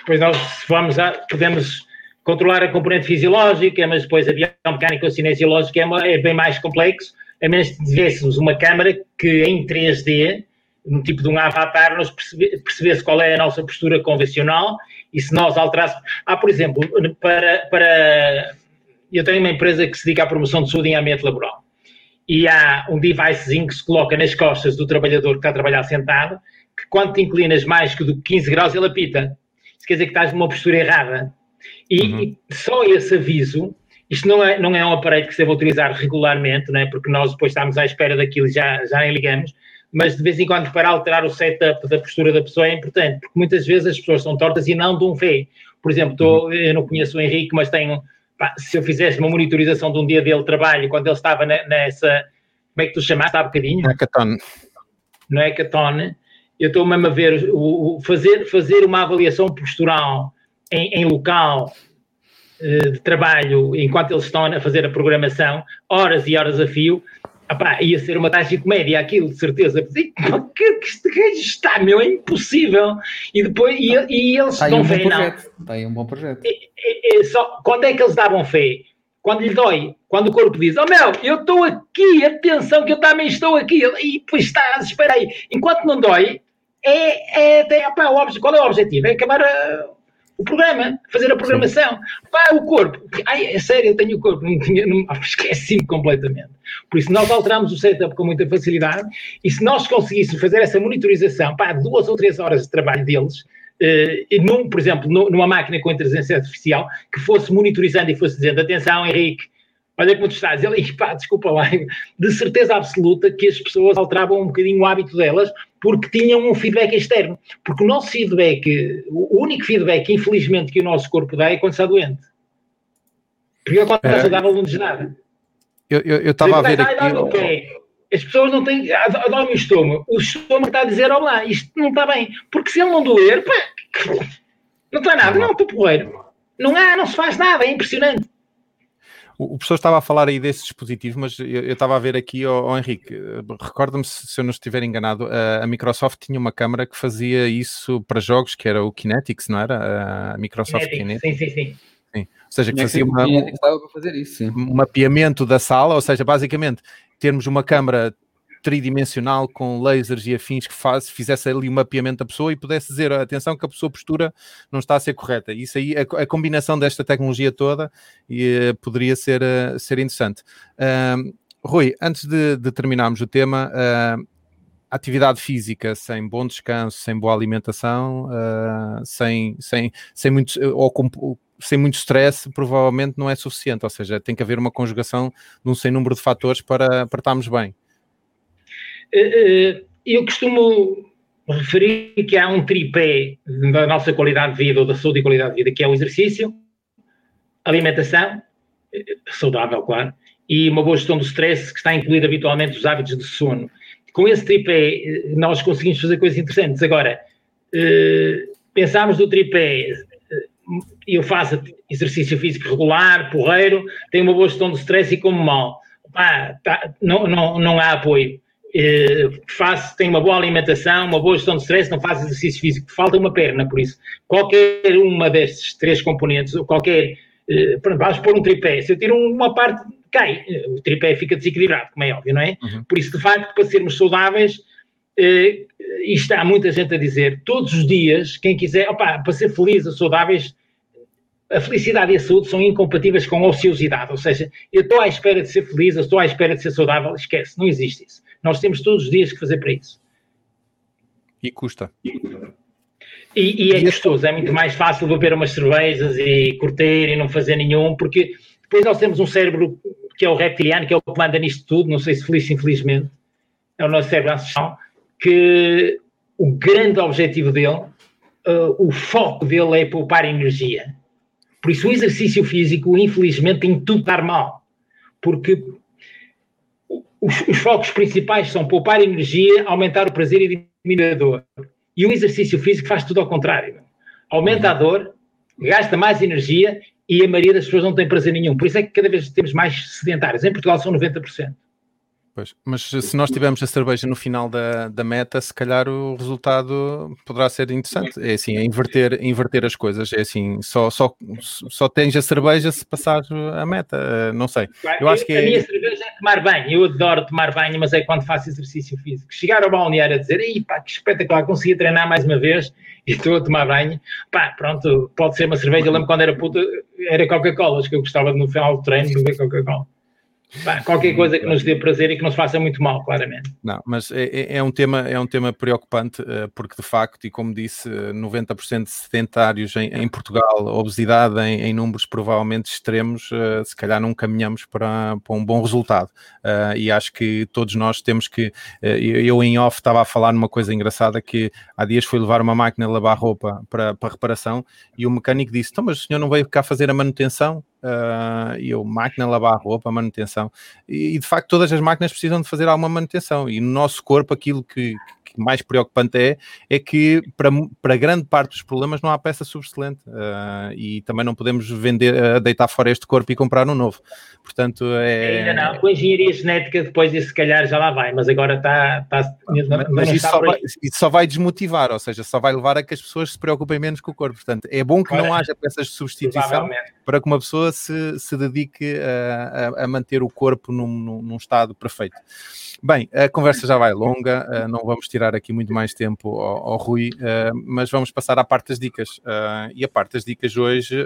depois nós vamos a, podemos controlar a componente fisiológica, mas depois a biomecânica ou cinesiológica é, uma, é bem mais complexo, a menos que tivéssemos uma câmara que em 3D, no tipo de um avatar, nos percebe, percebesse qual é a nossa postura convencional e se nós alterássemos. Há, por exemplo, para, para. Eu tenho uma empresa que se dedica à promoção de saúde em ambiente laboral. E há um devicezinho que se coloca nas costas do trabalhador que está a trabalhar sentado, que quando te inclinas mais que 15 graus, ele apita. Isso quer dizer que estás numa postura errada. E, uhum. só esse aviso, isto não é, não é um aparelho que se deve utilizar regularmente, não é? porque nós depois estamos à espera daquilo e já, já nem ligamos, mas de vez em quando para alterar o setup da postura da pessoa é importante, porque muitas vezes as pessoas são tortas e não dão fé. Por exemplo, tô, eu não conheço o Henrique, mas tenho, pá, se eu fizesse uma monitorização de um dia dele de trabalho, quando ele estava nessa, como é que tu chamaste há bocadinho? Hackathon. No Hackathon, eu estou mesmo a ver, o, o, fazer, fazer uma avaliação postural em, em local eh, de trabalho, enquanto eles estão a fazer a programação, horas e horas a fio, Epá, ia ser uma taxa de comédia aquilo, de certeza. Que, que este gajo está, meu, é impossível. E depois, e, e eles dão um fé, não. Está aí um bom projeto. E, e, só, quando é que eles davam fé? Quando lhe dói, quando o corpo diz, oh meu, eu estou aqui, atenção que eu também estou aqui, e depois está, espera aí. Enquanto não dói, é, é, é, qual é o objetivo? É acabar a o programa, fazer a programação. Pá, o corpo. Ai, é sério, eu tenho o corpo. Não tinha, não, esqueci-me completamente. Por isso, nós alteramos o setup com muita facilidade e se nós conseguíssemos fazer essa monitorização, pá, duas ou três horas de trabalho deles, Uh, num, por exemplo, numa máquina com inteligência artificial, que fosse monitorizando e fosse dizendo: atenção, Henrique, olha como tu estás. Ele, pá, desculpa lá, de certeza absoluta que as pessoas alteravam um bocadinho o hábito delas porque tinham um feedback externo. Porque o nosso feedback, o único feedback, infelizmente, que o nosso corpo dá é quando está doente. Porque quando está saudável não diz nada. Eu estava a ver aqui... As pessoas não têm... Dói-me o estômago. O estômago está a dizer, olá, isto não está bem. Porque se ele não doer, pá, não está nada. Não, estou porreiro. Não há, não se faz nada. É impressionante. O, professor estava a falar aí desse dispositivo, mas eu, eu estava a ver aqui, ó, Henrique, recorda-me se, se, eu não estiver enganado, a, a, Microsoft tinha uma câmara que fazia isso para jogos, que era o Kinetics, não era? A Microsoft Kinetics. Sim, sim, sim. Sim. Ou seja, que fazia uma, um, um mapeamento da sala, ou seja, basicamente termos uma câmara tridimensional com lasers e afins que faz, fizesse ali o um mapeamento da pessoa e pudesse dizer, atenção que a sua postura não está a ser correta. Isso aí, a, a combinação desta tecnologia toda e, uh, poderia ser, uh, ser interessante. Uh, Rui, antes de, de, terminarmos o tema, atividade física sem bom descanso, sem boa alimentação, sem, sem, sem muito, ou com, sem muito stress, provavelmente não é suficiente. Ou seja, tem que haver uma conjugação de um sem número de fatores para, para estarmos bem. Eh, eh, eu costumo referir que há um tripé da nossa qualidade de vida ou da saúde e qualidade de vida, que é o exercício, alimentação, eh, saudável, claro, e uma boa gestão do stress, que está incluído habitualmente os hábitos de sono. Com esse tripé, nós conseguimos fazer coisas interessantes. Agora, pensámos do tripé, eu faço exercício físico regular, porreiro, tenho uma boa gestão do stress e como mal. Pá, tá, não, não, não há apoio faz, tem uma boa alimentação, uma boa gestão de stress, não faz exercício físico, falta uma perna, por isso. Qualquer uma destes três componentes, ou qualquer Uh, vamos pôr um tripé. Se eu tiro uma parte, cai. O tripé fica desequilibrado, como é óbvio, não é? Uhum. Por isso, de facto, para sermos saudáveis, isto há muita gente a dizer, todos os dias, quem quiser, opa, para ser feliz ou saudáveis, a felicidade e a saúde são incompatíveis com a ociosidade. Ou seja, eu estou à espera de ser feliz, eu estou à espera de ser saudável, esquece, não existe isso. Nós temos todos os dias que fazer para isso. E custa. E, e é gostoso, é muito mais fácil beber umas cervejas e curtir e não fazer nenhum, porque depois nós temos um cérebro que é o reptiliano, que é o que manda nisto tudo, não sei se feliz ou infelizmente, é o nosso cérebro ancestral, que o grande objetivo dele, uh, o foco dele é poupar energia. Por isso o exercício físico, infelizmente, tem tudo dar mal, porque os, os focos principais são poupar energia, aumentar o prazer e diminuir a dor. E o exercício físico faz tudo ao contrário. Aumenta a dor, gasta mais energia e a maioria das pessoas não tem prazer nenhum. Por isso é que cada vez temos mais sedentários. Em Portugal são 90%. Pois, mas se nós tivermos a cerveja no final da, da meta, se calhar o resultado poderá ser interessante. É assim, é inverter, inverter as coisas. É assim, só, só, só tens a cerveja se passar a meta. Eh, não sei. Eu acho que a é... minha cerveja é tomar banho. Eu adoro tomar banho, mas é quando faço exercício físico. Chegar ao balneário a dizer, Ei, pá, que espetacular, consegui treinar mais uma vez e estou a tomar banho. Pá, pronto, pode ser uma cerveja. Eu lembro quando era puta, era Coca-Cola, que eu gostava no final do treino beber Coca-Cola qualquer coisa que nos dê prazer e que nos faça muito mal, claramente. Não, mas é, é, é um, tema, é um tema preocupante, eh, porque de facto, e como disse, 90% de sedentários em, em Portugal, obesidade em, em, números provavelmente extremos, eh, se calhar não caminhamos para, para um bom resultado. Eh, e acho que todos nós temos que. Eu em off estava a falar numa coisa engraçada que há dias fui levar uma máquina a lavar roupa para, para reparação e o mecânico disse: Então, mas o senhor não veio cá fazer a manutenção? Uh, e eu, máquina lavar roupa, manutenção, e, e, de facto todas as máquinas precisam de fazer alguma manutenção, e no nosso corpo aquilo que, mais preocupante é, é que para, para grande parte dos problemas não há peça subexcelente uh, e também não podemos vender, uh, deitar fora este corpo e comprar um novo. Portanto, é. Ainda não, com a engenharia genética depois isso se calhar já lá vai, mas agora está. está mas, mas isso, só vai, isso, só vai, desmotivar, ou seja, só vai levar a que as pessoas se preocupem menos com o corpo. Portanto, é bom que não haja peças de substituição para que uma pessoa se, se dedique a, a, a manter o corpo num, num, num estado perfeito. Bem, a conversa já vai longa, não vamos tirar aqui muito mais tempo ao, ao Rui, uh, mas vamos passar à parte das dicas. Uh, e a parte das dicas hoje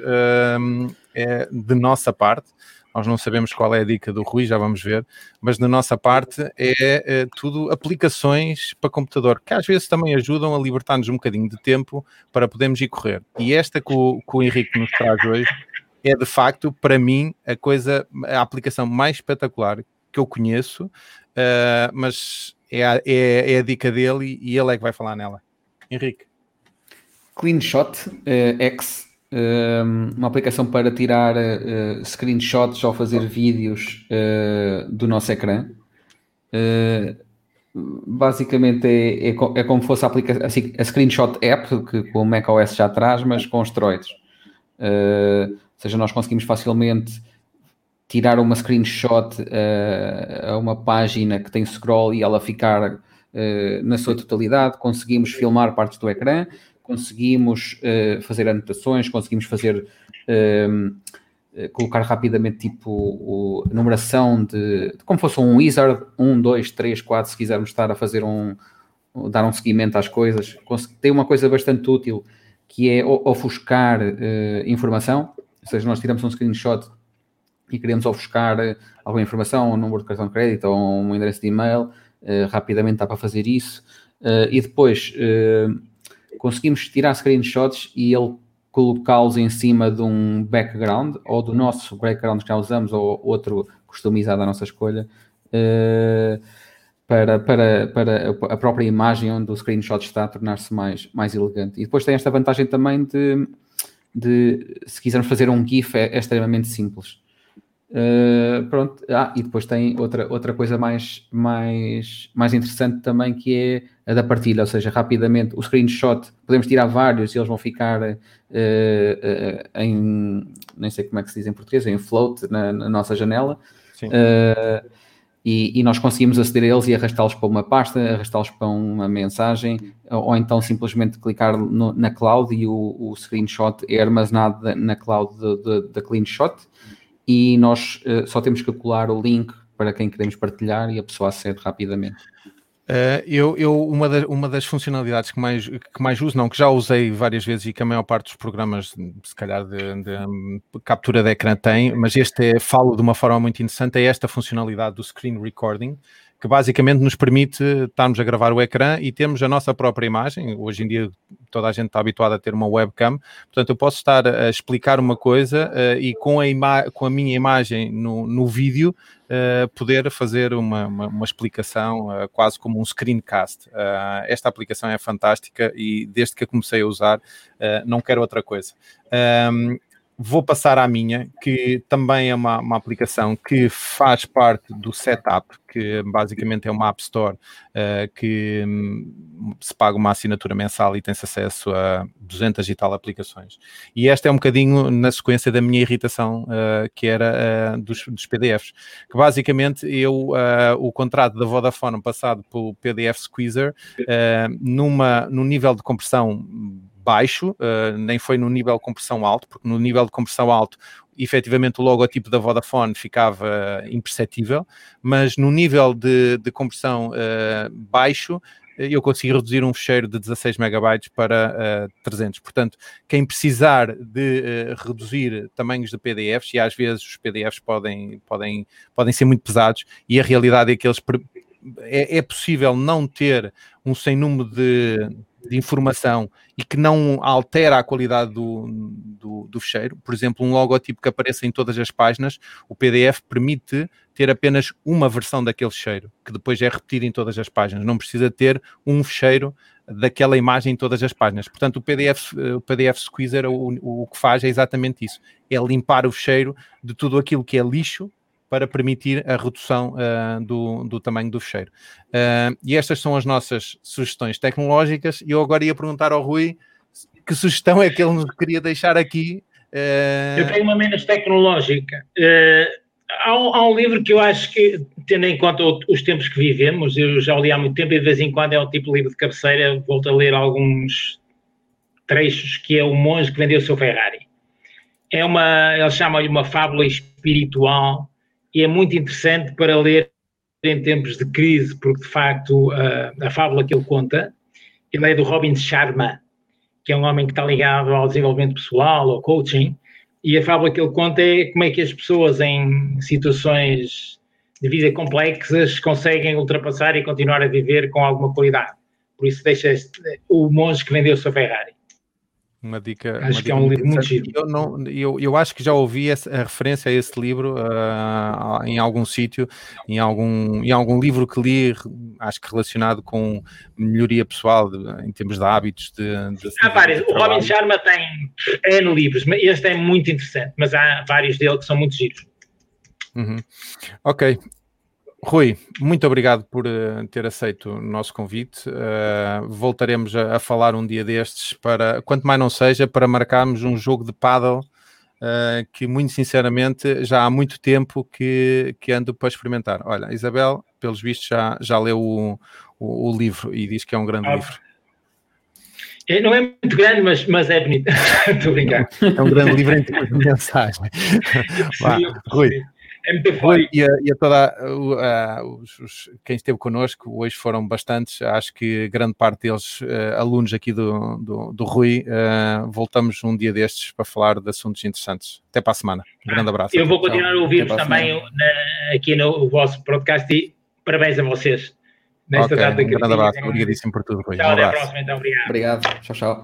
é de nossa parte. Nós não sabemos qual é a dica do Rui, já vamos ver, mas da nossa parte é, é tudo aplicações para computador, que às vezes também ajudam a libertar-nos um bocadinho de tempo para podermos ir correr. E esta que o, que o Henrique nos traz hoje é de facto, para mim, a coisa, a aplicação mais espetacular que eu conheço uh, mas é a, é, é a, dica dele e, ele é que vai falar nela. Henrique. CleanShot uh, X, uh, uma aplicação para tirar uh, screenshots ou fazer vídeos do nosso ecrã. basicamente é, é, é, como fosse a, assim, a Screenshot App que, que o macOS já traz, mas com esteroides. ou seja, nós conseguimos facilmente tirar uma screenshot uh, a uma página que tem scroll e ela ficar uh, na sua totalidade, conseguimos filmar partes do ecrã, conseguimos uh, fazer anotações, conseguimos fazer ehm, colocar rapidamente tipo o, numeração de, de, como fosse um wizard 1, 2, 3, 4, se quisermos estar a fazer um dar um seguimento às coisas. Tem uma coisa bastante útil que é ofuscar informação, ou seja, nós tiramos um screenshot e queremos ofuscar eh, alguma informação, um número de cartão de crédito ou um endereço de e-mail, uh, rapidamente dá para fazer isso. Uh, e depois uh, conseguimos tirar screenshots e ele colocá-los em cima de um background ou do nosso background que já usamos ou outro customizado à nossa escolha para, para, para a própria imagem onde o screenshot está a tornar-se mais, mais elegante. E depois tem esta vantagem também de, de se quisermos fazer um GIF, é, é extremamente simples. Uh, pronto, ah, e depois tem outra, outra coisa mais, mais, mais interessante também que é a da partilha, ou seja, rapidamente o screenshot, podemos tirar vários e eles vão ficar uh, uh, em, nem sei como é que se diz em português, em float na, na nossa janela. e, e, nós conseguimos aceder a eles e arrastá-los para uma pasta, arrastá-los para uma mensagem, ou, ou então simplesmente clicar no, na cloud e o, o, screenshot é armazenado na cloud da CleanShot e nós uh, só temos que colar o link para quem queremos partilhar e a pessoa acede rapidamente. Uh, eu, eu uma, da, uma das funcionalidades que mais, que mais uso, não, que já usei várias vezes e que a maior parte dos programas, se calhar, de, de um, captura de ecrã tem, mas este é, falo de uma forma muito interessante, é esta funcionalidade do screen recording, que basicamente nos permite estarmos a gravar o ecrã e termos a nossa própria imagem. Hoje em dia toda a gente está habituada a ter uma webcam, portanto eu posso estar a explicar uma coisa uh, e com a, com a minha imagem no, no vídeo uh, poder fazer uma, uma, uma explicação uh, quase como um screencast. esta aplicação é fantástica e desde que a comecei a usar não quero outra coisa. Um, vou passar à minha, que também é uma, uma, aplicação que faz parte do setup, que basicamente é uma App Store uh, que um, se paga uma assinatura mensal e tem-se acesso a 200 e tal aplicações. E esta é um bocadinho na sequência da minha irritação, uh, que era uh, dos, dos, PDFs, que basicamente eu, o contrato da Vodafone passado pelo PDF Squeezer, numa, num nível de compressão baixo, uh, nem foi no nível de compressão alto, porque no nível de compressão alto, efetivamente o logotipo da Vodafone ficava imperceptível, mas no nível de, de compressão uh, baixo, eu consegui reduzir um fecheiro de 16 megabytes para uh, 300. Portanto, quem precisar de uh, reduzir tamanhos de PDFs, e às vezes os PDFs podem, podem, podem ser muito pesados, e a realidade é que eles é, é possível não ter um sem número de de informação e que não altera a qualidade do, do, do fecheiro, por exemplo, um logotipo que apareça em todas as páginas, o PDF permite ter apenas uma versão daquele fecheiro, que depois é repetido em todas as páginas, não precisa ter um fecheiro daquela imagem em todas as páginas. Portanto, o PDF, o PDF Squeezer o, o que faz é exatamente isso, é limpar o fecheiro de tudo aquilo que é lixo para permitir a redução uh, do, do, tamanho do fecheiro. Uh, e estas são as nossas sugestões tecnológicas. E eu agora ia perguntar ao Rui que sugestão é que ele nos queria deixar aqui. Uh... Eu tenho uma menos tecnológica. Há um, há, um, livro que eu acho que, tendo em conta os tempos que vivemos, eu já li há muito tempo e de vez em quando é um tipo de livro de cabeceira, volto a ler alguns trechos, que é O Monge que Vendeu o Seu Ferrari. É uma, ele chama-lhe uma fábula espiritual e é muito interessante para ler em tempos de crise, porque de facto a, a fábula que ele conta, ele é do Robin Sharma, que é um homem que está ligado ao desenvolvimento pessoal, ao coaching, e a fábula que ele conta é como é que as pessoas em situações de vida complexas conseguem ultrapassar e continuar a viver com alguma qualidade. Por isso deixa este, o monge que vendeu sua Ferrari. Uma dica. Acho uma que é um livro muito giro. Eu, não, eu, eu acho que já ouvi essa, a referência a esse livro uh, em algum sítio, em algum, em algum livro que li, acho que relacionado com melhoria pessoal de, em termos de hábitos. De, de há vários. O Robin Sharma tem N livros, este é muito interessante, mas há vários dele que são muito giros. Uhum. Ok, Rui, muito obrigado por uh, ter aceito o nosso convite. Uh, voltaremos a, a, falar um dia destes para, quanto mais não seja, para marcarmos um jogo de paddle uh, que, muito sinceramente, já há muito tempo que, que ando para experimentar. Olha, Isabel, pelos vistos, já, já leu o, o, o livro e diz que é um grande ah. livro. É, não é muito grande, mas, mas é bonito. Estou a brincar. É um grande livro em termos de mensagem. Vá, Rui. E a, e a toda uh, os, os, quem esteve connosco, hoje foram bastantes, acho que grande parte deles uh, alunos aqui do, do, do Rui. Uh, voltamos um dia destes para falar de assuntos interessantes. Até para a semana. Um grande abraço. Eu vou continuar a ouvir-vos também na, aqui no vosso podcast e parabéns a vocês. Nesta okay, data um grande abraço. Obrigadíssimo por tudo, Rui. Tchau, um até a próxima, então. Obrigado. Obrigado. Tchau, tchau.